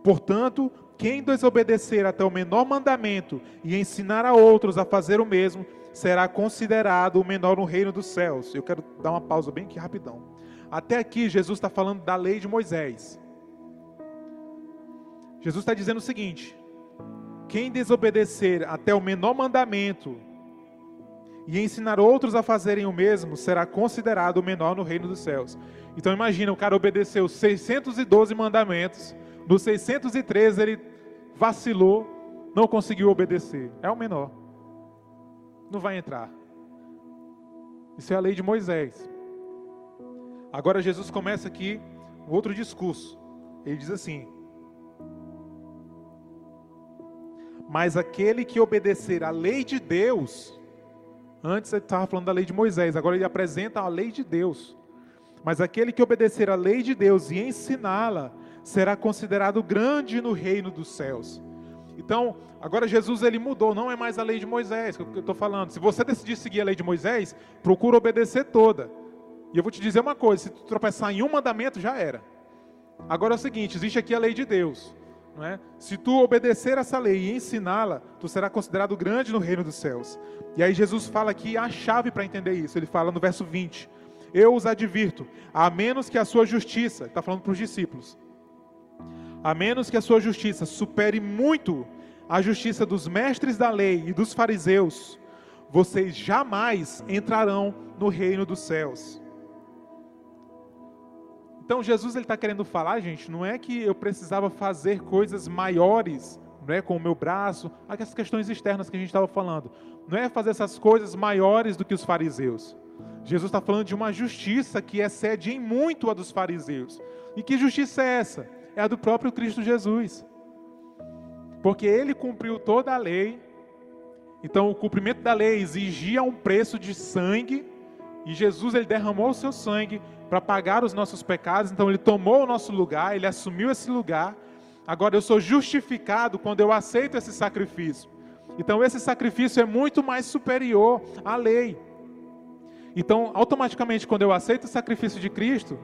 Portanto, quem desobedecer até o menor mandamento e ensinar a outros a fazer o mesmo, será considerado o menor no reino dos céus. Eu quero dar uma pausa bem aqui rapidão. Até aqui, Jesus está falando da lei de Moisés. Jesus está dizendo o seguinte: quem desobedecer até o menor mandamento e ensinar outros a fazerem o mesmo, será considerado o menor no reino dos céus. Então imagina, o cara obedeceu 612 mandamentos, nos 613 ele vacilou, não conseguiu obedecer. É o menor. Não vai entrar. Isso é a lei de Moisés. Agora Jesus começa aqui outro discurso. Ele diz assim: Mas aquele que obedecer à lei de Deus, antes ele estava falando da lei de Moisés, agora ele apresenta a lei de Deus. Mas aquele que obedecer à lei de Deus e ensiná-la, será considerado grande no reino dos céus. Então, agora Jesus ele mudou, não é mais a lei de Moisés que eu estou falando. Se você decidir seguir a lei de Moisés, procura obedecer toda. E eu vou te dizer uma coisa: se tu tropeçar em um mandamento, já era. Agora é o seguinte: existe aqui a lei de Deus. Não é? Se tu obedecer essa lei e ensiná-la, tu será considerado grande no reino dos céus. E aí Jesus fala aqui a chave para entender isso. Ele fala no verso 20: Eu os advirto, a menos que a sua justiça, está falando para os discípulos, a menos que a sua justiça supere muito a justiça dos mestres da lei e dos fariseus, vocês jamais entrarão no reino dos céus. Então Jesus ele está querendo falar, gente, não é que eu precisava fazer coisas maiores, não é com o meu braço, aquelas questões externas que a gente estava falando. Não é fazer essas coisas maiores do que os fariseus. Jesus está falando de uma justiça que excede em muito a dos fariseus. E que justiça é essa? É a do próprio Cristo Jesus. Porque ele cumpriu toda a lei. Então o cumprimento da lei exigia um preço de sangue. E Jesus ele derramou o seu sangue para pagar os nossos pecados. Então ele tomou o nosso lugar, ele assumiu esse lugar. Agora eu sou justificado quando eu aceito esse sacrifício. Então esse sacrifício é muito mais superior à lei. Então, automaticamente, quando eu aceito o sacrifício de Cristo,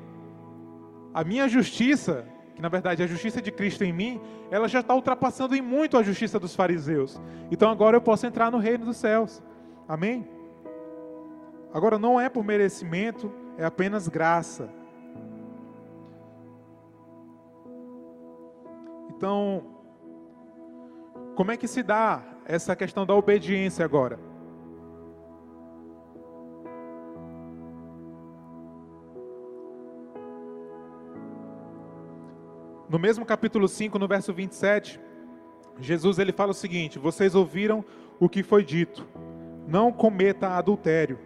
a minha justiça, que na verdade a justiça de Cristo em mim, ela já está ultrapassando em muito a justiça dos fariseus. Então agora eu posso entrar no reino dos céus. Amém? Agora não é por merecimento, é apenas graça. Então, como é que se dá essa questão da obediência agora? No mesmo capítulo 5, no verso 27, Jesus ele fala o seguinte: Vocês ouviram o que foi dito, não cometa adultério.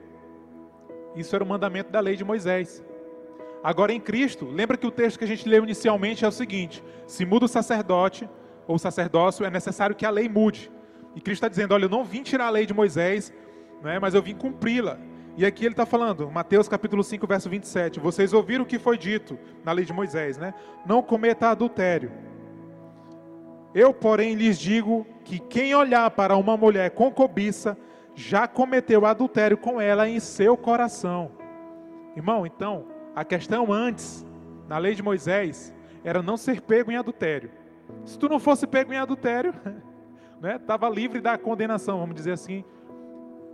Isso era o mandamento da lei de Moisés. Agora em Cristo, lembra que o texto que a gente leu inicialmente é o seguinte: se muda o sacerdote ou o sacerdócio, é necessário que a lei mude. E Cristo está dizendo: olha, eu não vim tirar a lei de Moisés, né, mas eu vim cumpri-la. E aqui ele está falando, Mateus capítulo 5, verso 27. Vocês ouviram o que foi dito na lei de Moisés, né? Não cometa adultério. Eu, porém, lhes digo que quem olhar para uma mulher com cobiça já cometeu adultério com ela em seu coração. Irmão, então, a questão antes, na lei de Moisés, era não ser pego em adultério. Se tu não fosse pego em adultério, né, estava livre da condenação, vamos dizer assim,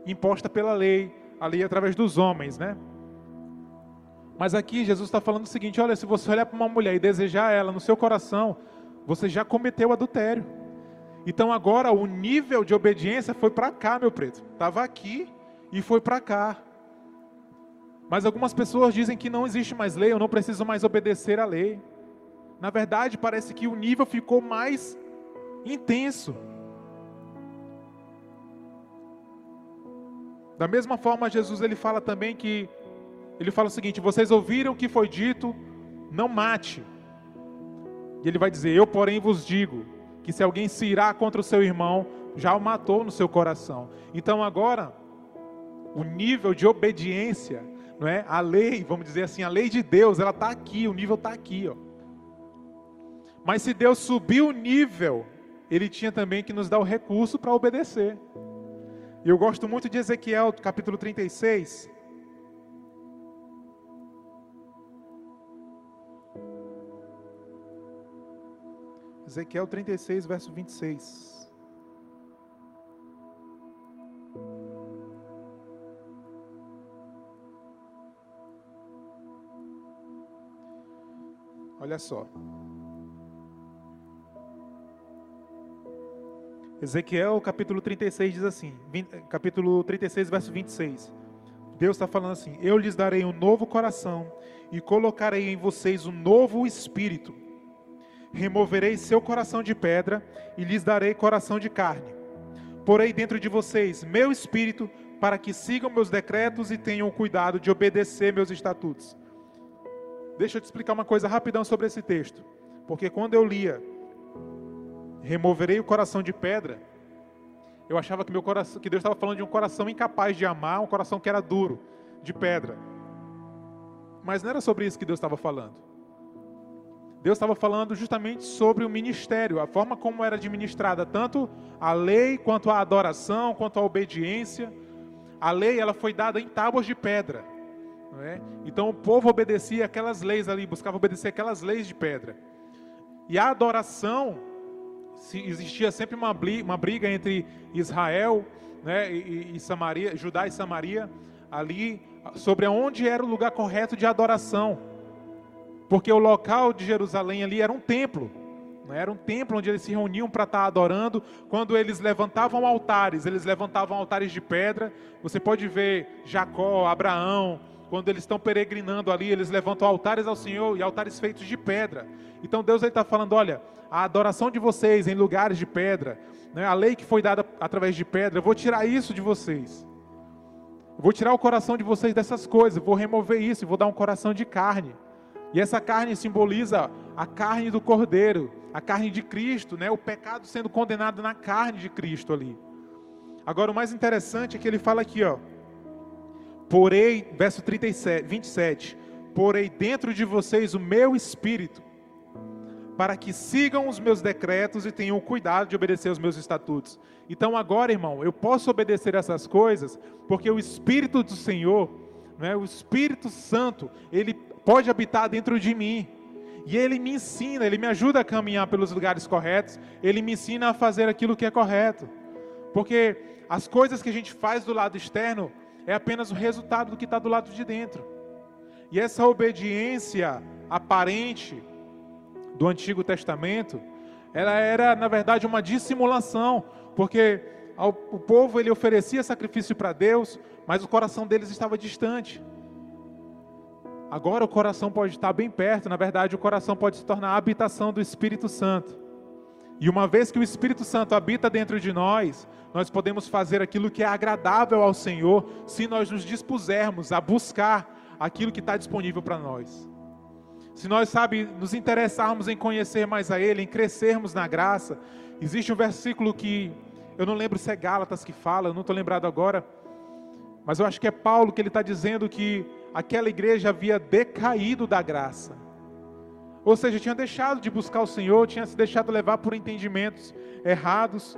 imposta pela lei, a lei através dos homens, né? Mas aqui Jesus está falando o seguinte: olha, se você olhar para uma mulher e desejar ela no seu coração, você já cometeu adultério. Então agora o nível de obediência foi para cá, meu preto. Estava aqui e foi para cá. Mas algumas pessoas dizem que não existe mais lei, eu não preciso mais obedecer à lei. Na verdade, parece que o nível ficou mais intenso. Da mesma forma, Jesus ele fala também que Ele fala o seguinte: Vocês ouviram o que foi dito, não mate. E ele vai dizer: Eu, porém, vos digo que se alguém se irá contra o seu irmão, já o matou no seu coração. Então agora, o nível de obediência, não é? A lei, vamos dizer assim, a lei de Deus, ela está aqui, o nível está aqui, ó. Mas se Deus subiu o nível, Ele tinha também que nos dar o recurso para obedecer. E eu gosto muito de Ezequiel, capítulo 36. Ezequiel 36, verso 26. Olha só. Ezequiel capítulo 36 diz assim, 20, capítulo 36, verso 26. Deus está falando assim: Eu lhes darei um novo coração e colocarei em vocês um novo espírito. Removerei seu coração de pedra e lhes darei coração de carne. Porei dentro de vocês meu espírito para que sigam meus decretos e tenham cuidado de obedecer meus estatutos. Deixa eu te explicar uma coisa rapidão sobre esse texto. Porque quando eu lia removerei o coração de pedra, eu achava que meu coração, que Deus estava falando de um coração incapaz de amar, um coração que era duro, de pedra. Mas não era sobre isso que Deus estava falando. Deus estava falando justamente sobre o ministério, a forma como era administrada tanto a lei quanto a adoração, quanto a obediência. A lei ela foi dada em tábuas de pedra. É? Então o povo obedecia aquelas leis ali, buscava obedecer aquelas leis de pedra. E a adoração existia sempre uma briga, uma briga entre Israel né, e, e, Samaria, Judá e Samaria, ali sobre onde era o lugar correto de adoração. Porque o local de Jerusalém ali era um templo. Né, era um templo onde eles se reuniam para estar adorando. Quando eles levantavam altares, eles levantavam altares de pedra. Você pode ver Jacó, Abraão, quando eles estão peregrinando ali, eles levantam altares ao Senhor e altares feitos de pedra. Então Deus está falando: olha, a adoração de vocês em lugares de pedra, né, a lei que foi dada através de pedra, eu vou tirar isso de vocês. Eu vou tirar o coração de vocês dessas coisas, vou remover isso e vou dar um coração de carne. E essa carne simboliza a carne do Cordeiro, a carne de Cristo, né? o pecado sendo condenado na carne de Cristo ali. Agora, o mais interessante é que ele fala aqui, ó. Porei, verso 37, 27, porei dentro de vocês o meu espírito, para que sigam os meus decretos e tenham cuidado de obedecer os meus estatutos. Então agora, irmão, eu posso obedecer essas coisas, porque o Espírito do Senhor, né, o Espírito Santo, ele pode habitar dentro de mim. E ele me ensina, ele me ajuda a caminhar pelos lugares corretos, ele me ensina a fazer aquilo que é correto. Porque as coisas que a gente faz do lado externo é apenas o resultado do que está do lado de dentro. E essa obediência aparente, do Antigo Testamento, ela era, na verdade, uma dissimulação, porque ao, o povo ele oferecia sacrifício para Deus, mas o coração deles estava distante. Agora o coração pode estar bem perto, na verdade, o coração pode se tornar a habitação do Espírito Santo. E uma vez que o Espírito Santo habita dentro de nós, nós podemos fazer aquilo que é agradável ao Senhor, se nós nos dispusermos a buscar aquilo que está disponível para nós se nós, sabe, nos interessarmos em conhecer mais a Ele, em crescermos na graça, existe um versículo que eu não lembro se é Gálatas que fala, não estou lembrado agora, mas eu acho que é Paulo que ele está dizendo que aquela igreja havia decaído da graça. Ou seja, tinha deixado de buscar o Senhor, tinha se deixado levar por entendimentos errados.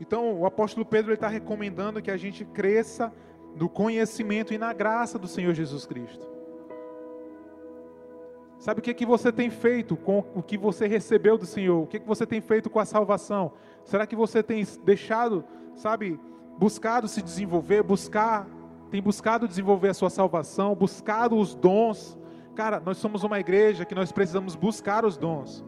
Então, o apóstolo Pedro está recomendando que a gente cresça no conhecimento e na graça do Senhor Jesus Cristo. Sabe o que, que você tem feito com o que você recebeu do Senhor? O que, que você tem feito com a salvação? Será que você tem deixado, sabe, buscado se desenvolver, buscar, tem buscado desenvolver a sua salvação, buscado os dons? Cara, nós somos uma igreja que nós precisamos buscar os dons.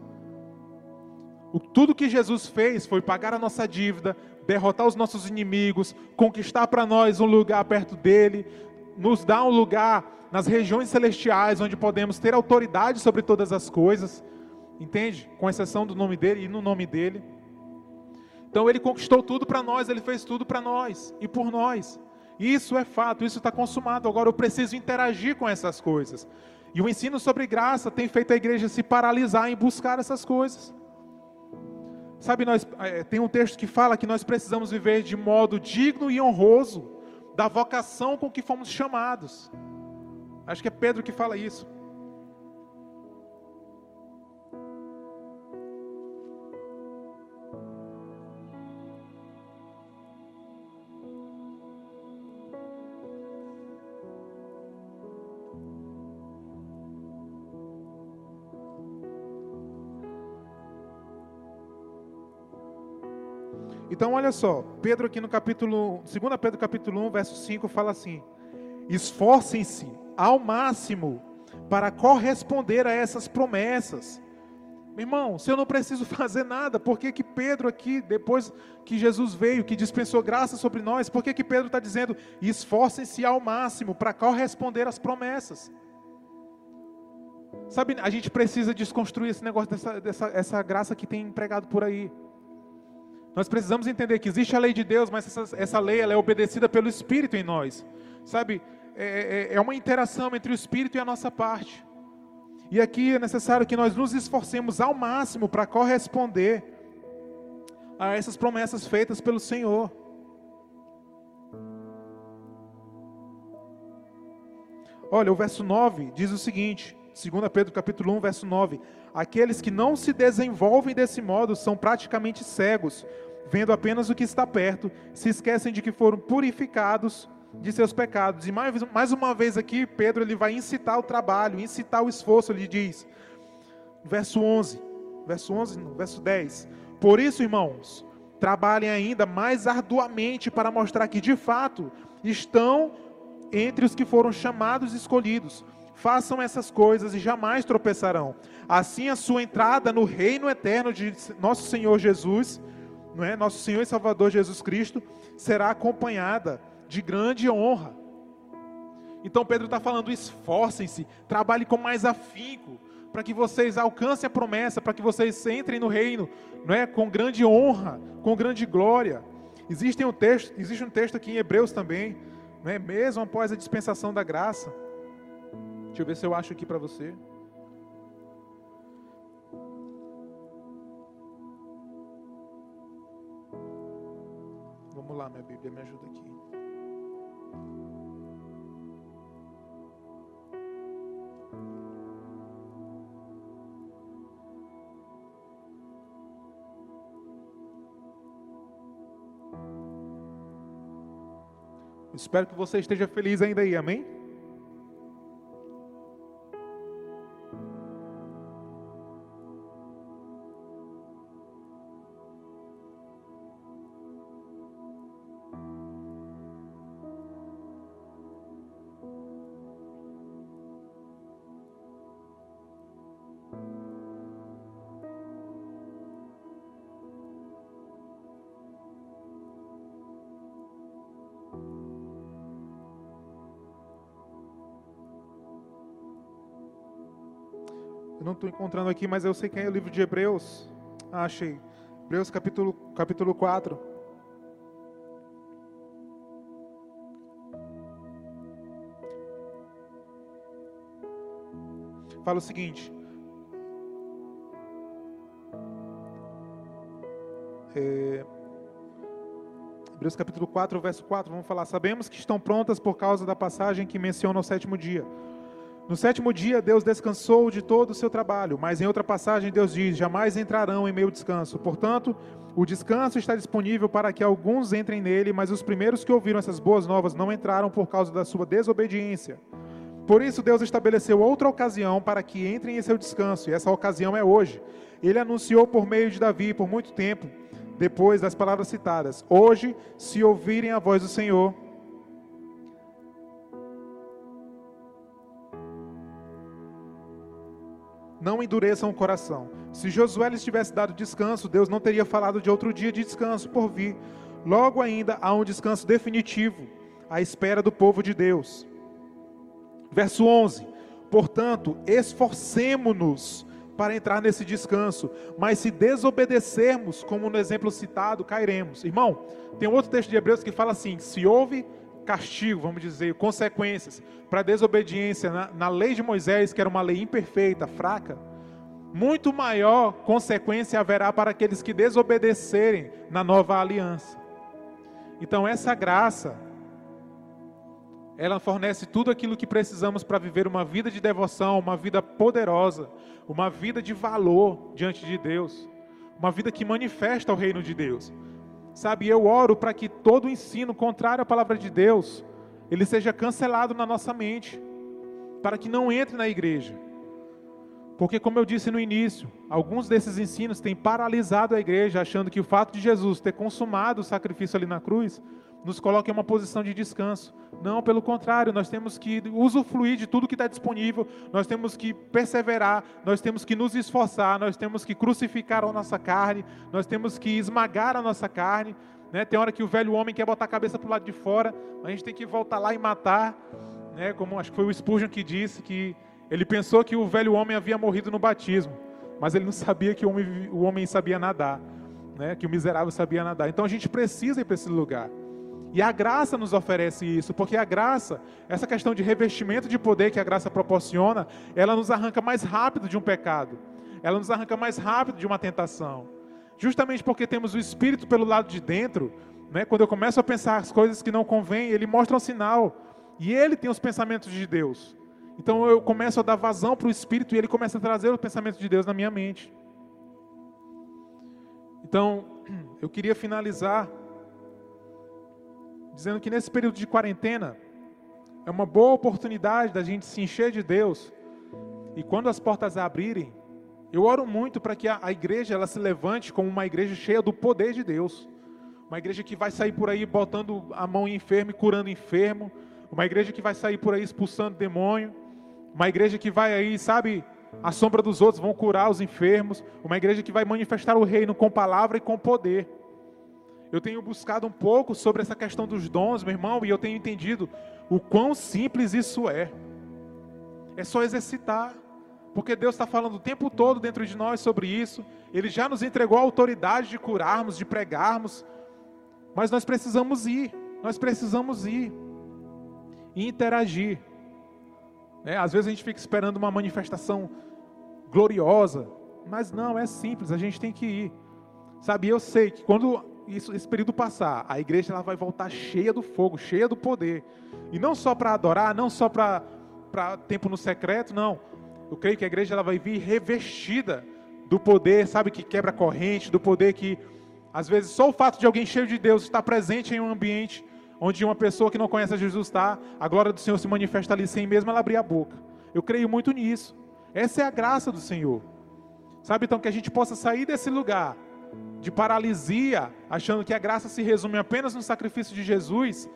O, tudo que Jesus fez foi pagar a nossa dívida, derrotar os nossos inimigos, conquistar para nós um lugar perto dele, nos dar um lugar nas regiões celestiais onde podemos ter autoridade sobre todas as coisas, entende? Com exceção do nome dele e no nome dele. Então ele conquistou tudo para nós, ele fez tudo para nós e por nós. Isso é fato, isso está consumado. Agora eu preciso interagir com essas coisas. E o ensino sobre graça tem feito a igreja se paralisar em buscar essas coisas. Sabe, nós, é, tem um texto que fala que nós precisamos viver de modo digno e honroso da vocação com que fomos chamados. Acho que é Pedro que fala isso. Então, olha só, Pedro aqui no capítulo, 2 Pedro capítulo 1, verso 5, fala assim: Esforcem-se ao máximo para corresponder a essas promessas. Irmão, se eu não preciso fazer nada, por que, que Pedro aqui, depois que Jesus veio, que dispensou graça sobre nós, por que, que Pedro está dizendo, esforcem-se ao máximo para corresponder às promessas? Sabe, a gente precisa desconstruir esse negócio dessa, dessa essa graça que tem empregado por aí. Nós precisamos entender que existe a lei de Deus, mas essa, essa lei ela é obedecida pelo Espírito em nós. Sabe, é, é, é uma interação entre o Espírito e a nossa parte. E aqui é necessário que nós nos esforcemos ao máximo para corresponder a essas promessas feitas pelo Senhor. Olha, o verso 9 diz o seguinte: 2 Pedro capítulo 1, verso 9. Aqueles que não se desenvolvem desse modo são praticamente cegos, vendo apenas o que está perto, se esquecem de que foram purificados de seus pecados. E mais, mais uma vez aqui, Pedro ele vai incitar o trabalho, incitar o esforço, ele diz, verso 11, verso 11, verso 10. Por isso, irmãos, trabalhem ainda mais arduamente para mostrar que de fato estão entre os que foram chamados e escolhidos façam essas coisas e jamais tropeçarão. Assim a sua entrada no reino eterno de nosso Senhor Jesus, não é? Nosso Senhor e Salvador Jesus Cristo será acompanhada de grande honra. Então Pedro está falando: esforcem-se, trabalhem com mais afinco, para que vocês alcancem a promessa, para que vocês entrem no reino, não é? Com grande honra, com grande glória. Existe um texto, existe um texto aqui em Hebreus também, não é? Mesmo após a dispensação da graça, Deixa eu ver se eu acho aqui para você. Vamos lá, minha Bíblia, me ajuda aqui. Espero que você esteja feliz ainda aí, amém? Estou encontrando aqui, mas eu sei que é o livro de Hebreus. Ah, achei. Hebreus capítulo, capítulo 4. Fala o seguinte. É, Hebreus capítulo 4, verso 4, vamos falar. Sabemos que estão prontas por causa da passagem que menciona o sétimo dia. No sétimo dia, Deus descansou de todo o seu trabalho, mas em outra passagem, Deus diz: jamais entrarão em meu descanso. Portanto, o descanso está disponível para que alguns entrem nele, mas os primeiros que ouviram essas boas novas não entraram por causa da sua desobediência. Por isso, Deus estabeleceu outra ocasião para que entrem em seu descanso, e essa ocasião é hoje. Ele anunciou por meio de Davi por muito tempo, depois das palavras citadas: Hoje, se ouvirem a voz do Senhor, não endureçam o coração. Se Josué lhes tivesse dado descanso, Deus não teria falado de outro dia de descanso por vir. Logo ainda há um descanso definitivo, à espera do povo de Deus. Verso 11: Portanto, esforcemo-nos para entrar nesse descanso. Mas se desobedecermos, como no exemplo citado, cairemos. Irmão, tem outro texto de Hebreus que fala assim: se houve castigo, vamos dizer, consequências para a desobediência na, na lei de Moisés, que era uma lei imperfeita, fraca, muito maior consequência haverá para aqueles que desobedecerem na nova aliança. Então, essa graça, ela fornece tudo aquilo que precisamos para viver uma vida de devoção, uma vida poderosa, uma vida de valor diante de Deus, uma vida que manifesta o reino de Deus. Sabe, eu oro para que todo ensino contrário à palavra de Deus, ele seja cancelado na nossa mente, para que não entre na igreja. Porque, como eu disse no início, alguns desses ensinos têm paralisado a igreja, achando que o fato de Jesus ter consumado o sacrifício ali na cruz nos coloca em uma posição de descanso. Não, pelo contrário, nós temos que usufruir de tudo que está disponível, nós temos que perseverar, nós temos que nos esforçar, nós temos que crucificar a nossa carne, nós temos que esmagar a nossa carne. Né? Tem hora que o velho homem quer botar a cabeça para o lado de fora, a gente tem que voltar lá e matar. Né? Como acho que foi o Spurgeon que disse que ele pensou que o velho homem havia morrido no batismo, mas ele não sabia que o homem, o homem sabia nadar, né? que o miserável sabia nadar. Então a gente precisa ir para esse lugar. E a graça nos oferece isso, porque a graça, essa questão de revestimento de poder que a graça proporciona, ela nos arranca mais rápido de um pecado, ela nos arranca mais rápido de uma tentação. Justamente porque temos o Espírito pelo lado de dentro, né, quando eu começo a pensar as coisas que não convêm, ele mostra um sinal, e ele tem os pensamentos de Deus. Então eu começo a dar vazão para o Espírito e ele começa a trazer o pensamento de Deus na minha mente. Então, eu queria finalizar dizendo que nesse período de quarentena é uma boa oportunidade da gente se encher de Deus. E quando as portas abrirem, eu oro muito para que a, a igreja ela se levante como uma igreja cheia do poder de Deus. Uma igreja que vai sair por aí botando a mão em enfermo e curando enfermo. Uma igreja que vai sair por aí expulsando demônio. Uma igreja que vai aí, sabe, a sombra dos outros vão curar os enfermos. Uma igreja que vai manifestar o reino com palavra e com poder. Eu tenho buscado um pouco sobre essa questão dos dons, meu irmão, e eu tenho entendido o quão simples isso é. É só exercitar, porque Deus está falando o tempo todo dentro de nós sobre isso. Ele já nos entregou a autoridade de curarmos, de pregarmos, mas nós precisamos ir, nós precisamos ir e interagir. É, às vezes a gente fica esperando uma manifestação gloriosa, mas não, é simples, a gente tem que ir. Sabe, eu sei que quando isso, esse período passar, a igreja ela vai voltar cheia do fogo, cheia do poder. E não só para adorar, não só para tempo no secreto, não. Eu creio que a igreja ela vai vir revestida do poder, sabe, que quebra corrente, do poder que, às vezes, só o fato de alguém cheio de Deus estar presente em um ambiente onde uma pessoa que não conhece Jesus está, a glória do Senhor se manifesta ali sem mesmo ela abrir a boca. Eu creio muito nisso. Essa é a graça do Senhor. Sabe, então, que a gente possa sair desse lugar de paralisia, achando que a graça se resume apenas no sacrifício de Jesus,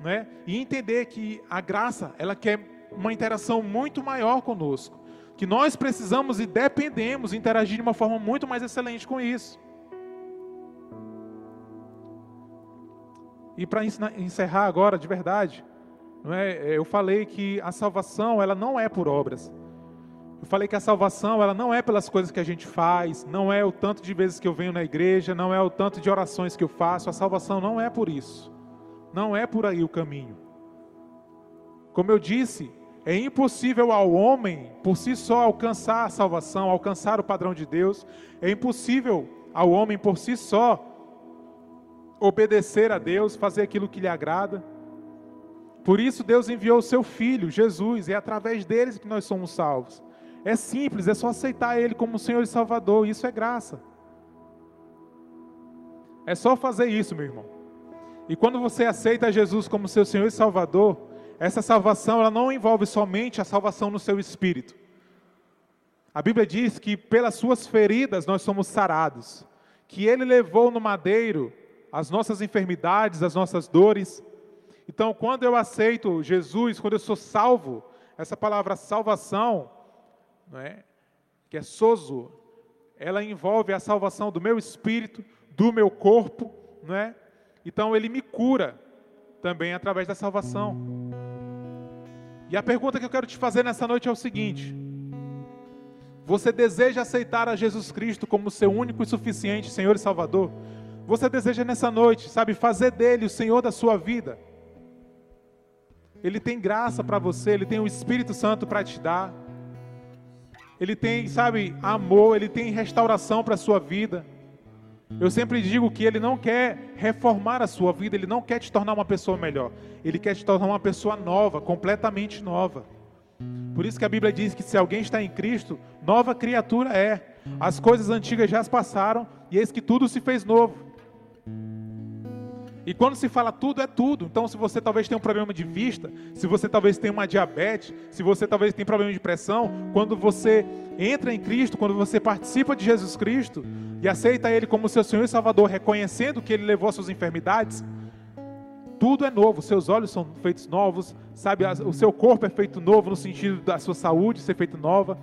né? E entender que a graça, ela quer uma interação muito maior conosco, que nós precisamos e dependemos interagir de uma forma muito mais excelente com isso. E para encerrar agora, de verdade, é, eu falei que a salvação ela não é por obras. Eu falei que a salvação ela não é pelas coisas que a gente faz, não é o tanto de vezes que eu venho na igreja, não é o tanto de orações que eu faço. A salvação não é por isso. Não é por aí o caminho. Como eu disse, é impossível ao homem por si só alcançar a salvação, alcançar o padrão de Deus. É impossível ao homem por si só obedecer a Deus, fazer aquilo que lhe agrada. Por isso Deus enviou o seu filho, Jesus, e é através deles que nós somos salvos. É simples, é só aceitar Ele como Senhor e Salvador, isso é graça. É só fazer isso, meu irmão. E quando você aceita Jesus como seu Senhor e Salvador, essa salvação ela não envolve somente a salvação no seu espírito. A Bíblia diz que pelas suas feridas nós somos sarados, que Ele levou no madeiro as nossas enfermidades, as nossas dores. Então, quando eu aceito Jesus, quando eu sou salvo, essa palavra salvação não é? que é sozo, ela envolve a salvação do meu espírito, do meu corpo, não é? Então ele me cura também através da salvação. E a pergunta que eu quero te fazer nessa noite é o seguinte: Você deseja aceitar a Jesus Cristo como seu único e suficiente Senhor e Salvador? Você deseja nessa noite, sabe, fazer dele o Senhor da sua vida? Ele tem graça para você, ele tem o Espírito Santo para te dar. Ele tem, sabe, amor, ele tem restauração para a sua vida. Eu sempre digo que ele não quer reformar a sua vida, ele não quer te tornar uma pessoa melhor. Ele quer te tornar uma pessoa nova, completamente nova. Por isso que a Bíblia diz que se alguém está em Cristo, nova criatura é. As coisas antigas já passaram e eis que tudo se fez novo. E quando se fala tudo, é tudo. Então, se você talvez tenha um problema de vista, se você talvez tenha uma diabetes, se você talvez tenha problema de pressão, quando você entra em Cristo, quando você participa de Jesus Cristo e aceita Ele como seu Senhor e Salvador, reconhecendo que Ele levou as suas enfermidades, tudo é novo, seus olhos são feitos novos, sabe, o seu corpo é feito novo no sentido da sua saúde ser feita nova,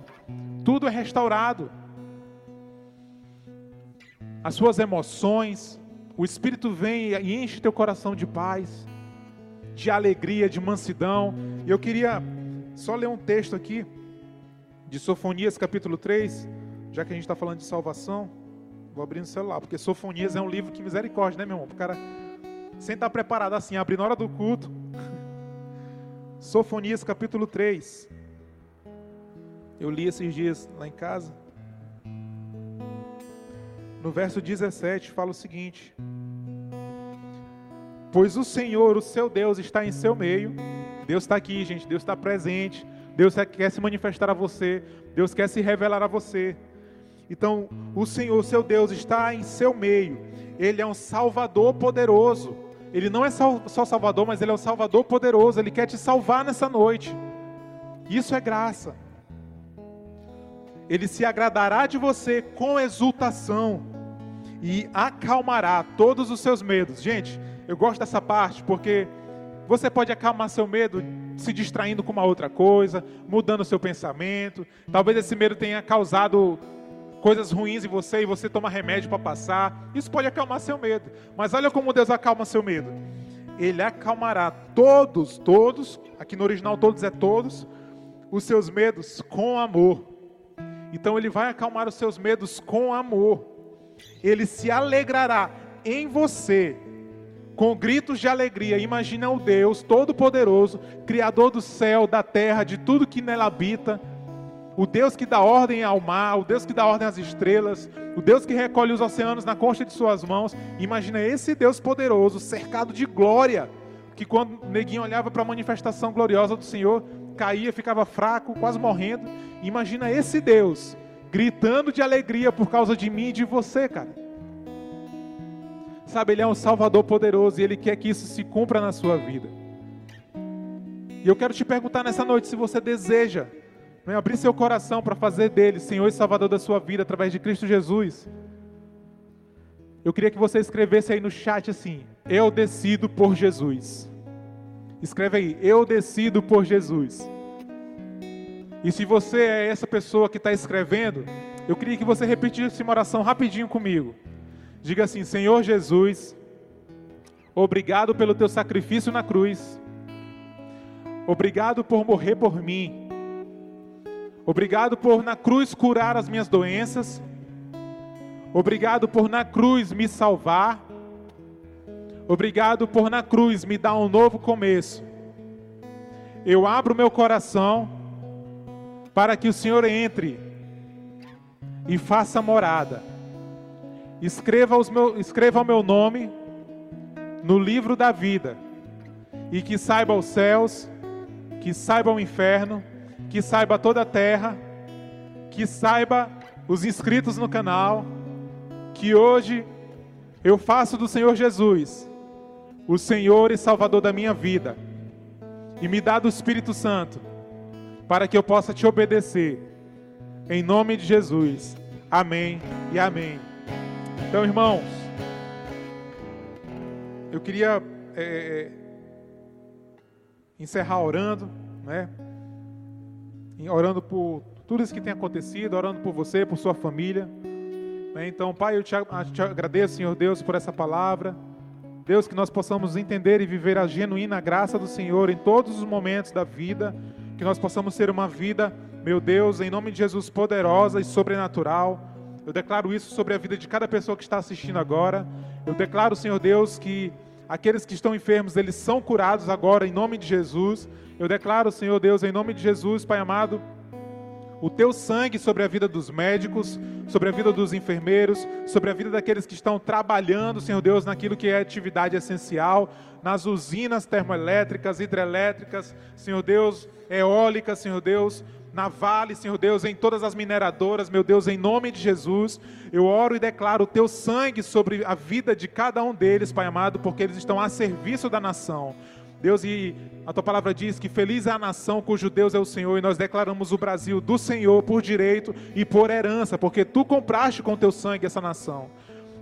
tudo é restaurado. As suas emoções, o Espírito vem e enche teu coração de paz, de alegria, de mansidão. E eu queria só ler um texto aqui, de Sofonias capítulo 3, já que a gente está falando de salvação. Vou abrir no celular, porque Sofonias é um livro que misericórdia, né, meu irmão? O cara sem estar preparado assim, abrir na hora do culto. Sofonias capítulo 3. Eu li esses dias lá em casa. No verso 17 fala o seguinte: Pois o Senhor, o seu Deus, está em seu meio. Deus está aqui, gente. Deus está presente. Deus quer se manifestar a você. Deus quer se revelar a você. Então, o Senhor, o seu Deus, está em seu meio. Ele é um Salvador poderoso. Ele não é só Salvador, mas Ele é o Salvador poderoso. Ele quer te salvar nessa noite. Isso é graça. Ele se agradará de você com exultação e acalmará todos os seus medos. Gente, eu gosto dessa parte porque você pode acalmar seu medo se distraindo com uma outra coisa, mudando seu pensamento. Talvez esse medo tenha causado coisas ruins em você e você toma remédio para passar. Isso pode acalmar seu medo. Mas olha como Deus acalma seu medo. Ele acalmará todos, todos, aqui no original todos é todos, os seus medos com amor. Então ele vai acalmar os seus medos com amor. Ele se alegrará em você com gritos de alegria. Imagina o Deus Todo-Poderoso, Criador do céu, da terra, de tudo que nela habita o Deus que dá ordem ao mar, o Deus que dá ordem às estrelas, o Deus que recolhe os oceanos na concha de suas mãos. Imagina esse Deus poderoso, cercado de glória, que quando o neguinho olhava para a manifestação gloriosa do Senhor, caía, ficava fraco, quase morrendo. Imagina esse Deus gritando de alegria por causa de mim e de você, cara. Sabe, Ele é um Salvador poderoso e Ele quer que isso se cumpra na sua vida. E eu quero te perguntar nessa noite se você deseja né? Abrir seu coração para fazer dele Senhor e Salvador da sua vida através de Cristo Jesus. Eu queria que você escrevesse aí no chat assim: Eu decido por Jesus. Escreve aí: Eu decido por Jesus. E se você é essa pessoa que está escrevendo, eu queria que você repetisse uma oração rapidinho comigo. Diga assim: Senhor Jesus, obrigado pelo teu sacrifício na cruz. Obrigado por morrer por mim. Obrigado por na cruz curar as minhas doenças. Obrigado por na cruz me salvar. Obrigado por na cruz me dar um novo começo. Eu abro meu coração para que o Senhor entre e faça morada. Escreva, os meu, escreva o meu nome no livro da vida e que saiba os céus, que saiba o inferno que saiba toda a terra, que saiba os inscritos no canal, que hoje eu faço do Senhor Jesus o Senhor e Salvador da minha vida, e me dá do Espírito Santo, para que eu possa te obedecer, em nome de Jesus. Amém e amém. Então, irmãos, eu queria é, encerrar orando, né? orando por tudo isso que tem acontecido, orando por você, por sua família. Né? Então, Pai, eu te, te agradeço, Senhor Deus, por essa palavra. Deus, que nós possamos entender e viver a genuína graça do Senhor em todos os momentos da vida, que nós possamos ser uma vida meu Deus, em nome de Jesus, poderosa e sobrenatural. Eu declaro isso sobre a vida de cada pessoa que está assistindo agora. Eu declaro, Senhor Deus, que aqueles que estão enfermos, eles são curados agora em nome de Jesus. Eu declaro, Senhor Deus, em nome de Jesus, Pai amado, o teu sangue sobre a vida dos médicos, sobre a vida dos enfermeiros, sobre a vida daqueles que estão trabalhando, Senhor Deus, naquilo que é atividade essencial, nas usinas termoelétricas, hidrelétricas, Senhor Deus, eólicas, Senhor Deus, na Vale, Senhor Deus, em todas as mineradoras, meu Deus, em nome de Jesus, eu oro e declaro o teu sangue sobre a vida de cada um deles, Pai amado, porque eles estão a serviço da nação. Deus, e a tua palavra diz que feliz é a nação cujo Deus é o Senhor, e nós declaramos o Brasil do Senhor por direito e por herança, porque tu compraste com teu sangue essa nação.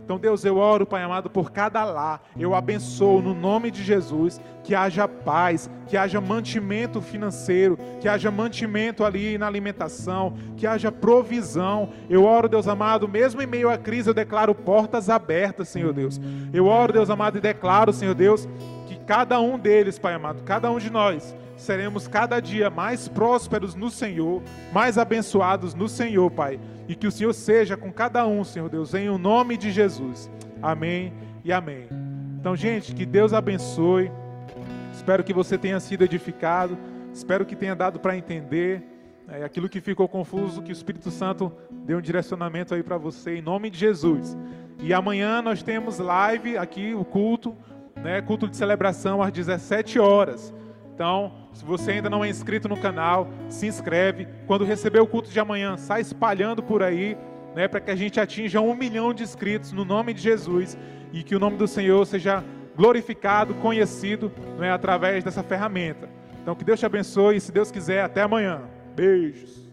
Então, Deus, eu oro, Pai amado, por cada lá. Eu abençoo no nome de Jesus que haja paz, que haja mantimento financeiro, que haja mantimento ali na alimentação, que haja provisão. Eu oro, Deus amado, mesmo em meio à crise, eu declaro portas abertas, Senhor Deus. Eu oro, Deus amado, e declaro, Senhor Deus, cada um deles, Pai amado, cada um de nós, seremos cada dia mais prósperos no Senhor, mais abençoados no Senhor, Pai. E que o Senhor seja com cada um, Senhor Deus, em o nome de Jesus. Amém e amém. Então, gente, que Deus abençoe. Espero que você tenha sido edificado. Espero que tenha dado para entender é, aquilo que ficou confuso, que o Espírito Santo deu um direcionamento aí para você, em nome de Jesus. E amanhã nós temos live aqui, o culto, né, culto de celebração às 17 horas. Então, se você ainda não é inscrito no canal, se inscreve. Quando receber o culto de amanhã, sai espalhando por aí, né, para que a gente atinja um milhão de inscritos no nome de Jesus e que o nome do Senhor seja glorificado, conhecido, né, através dessa ferramenta. Então, que Deus te abençoe e, se Deus quiser, até amanhã. Beijos.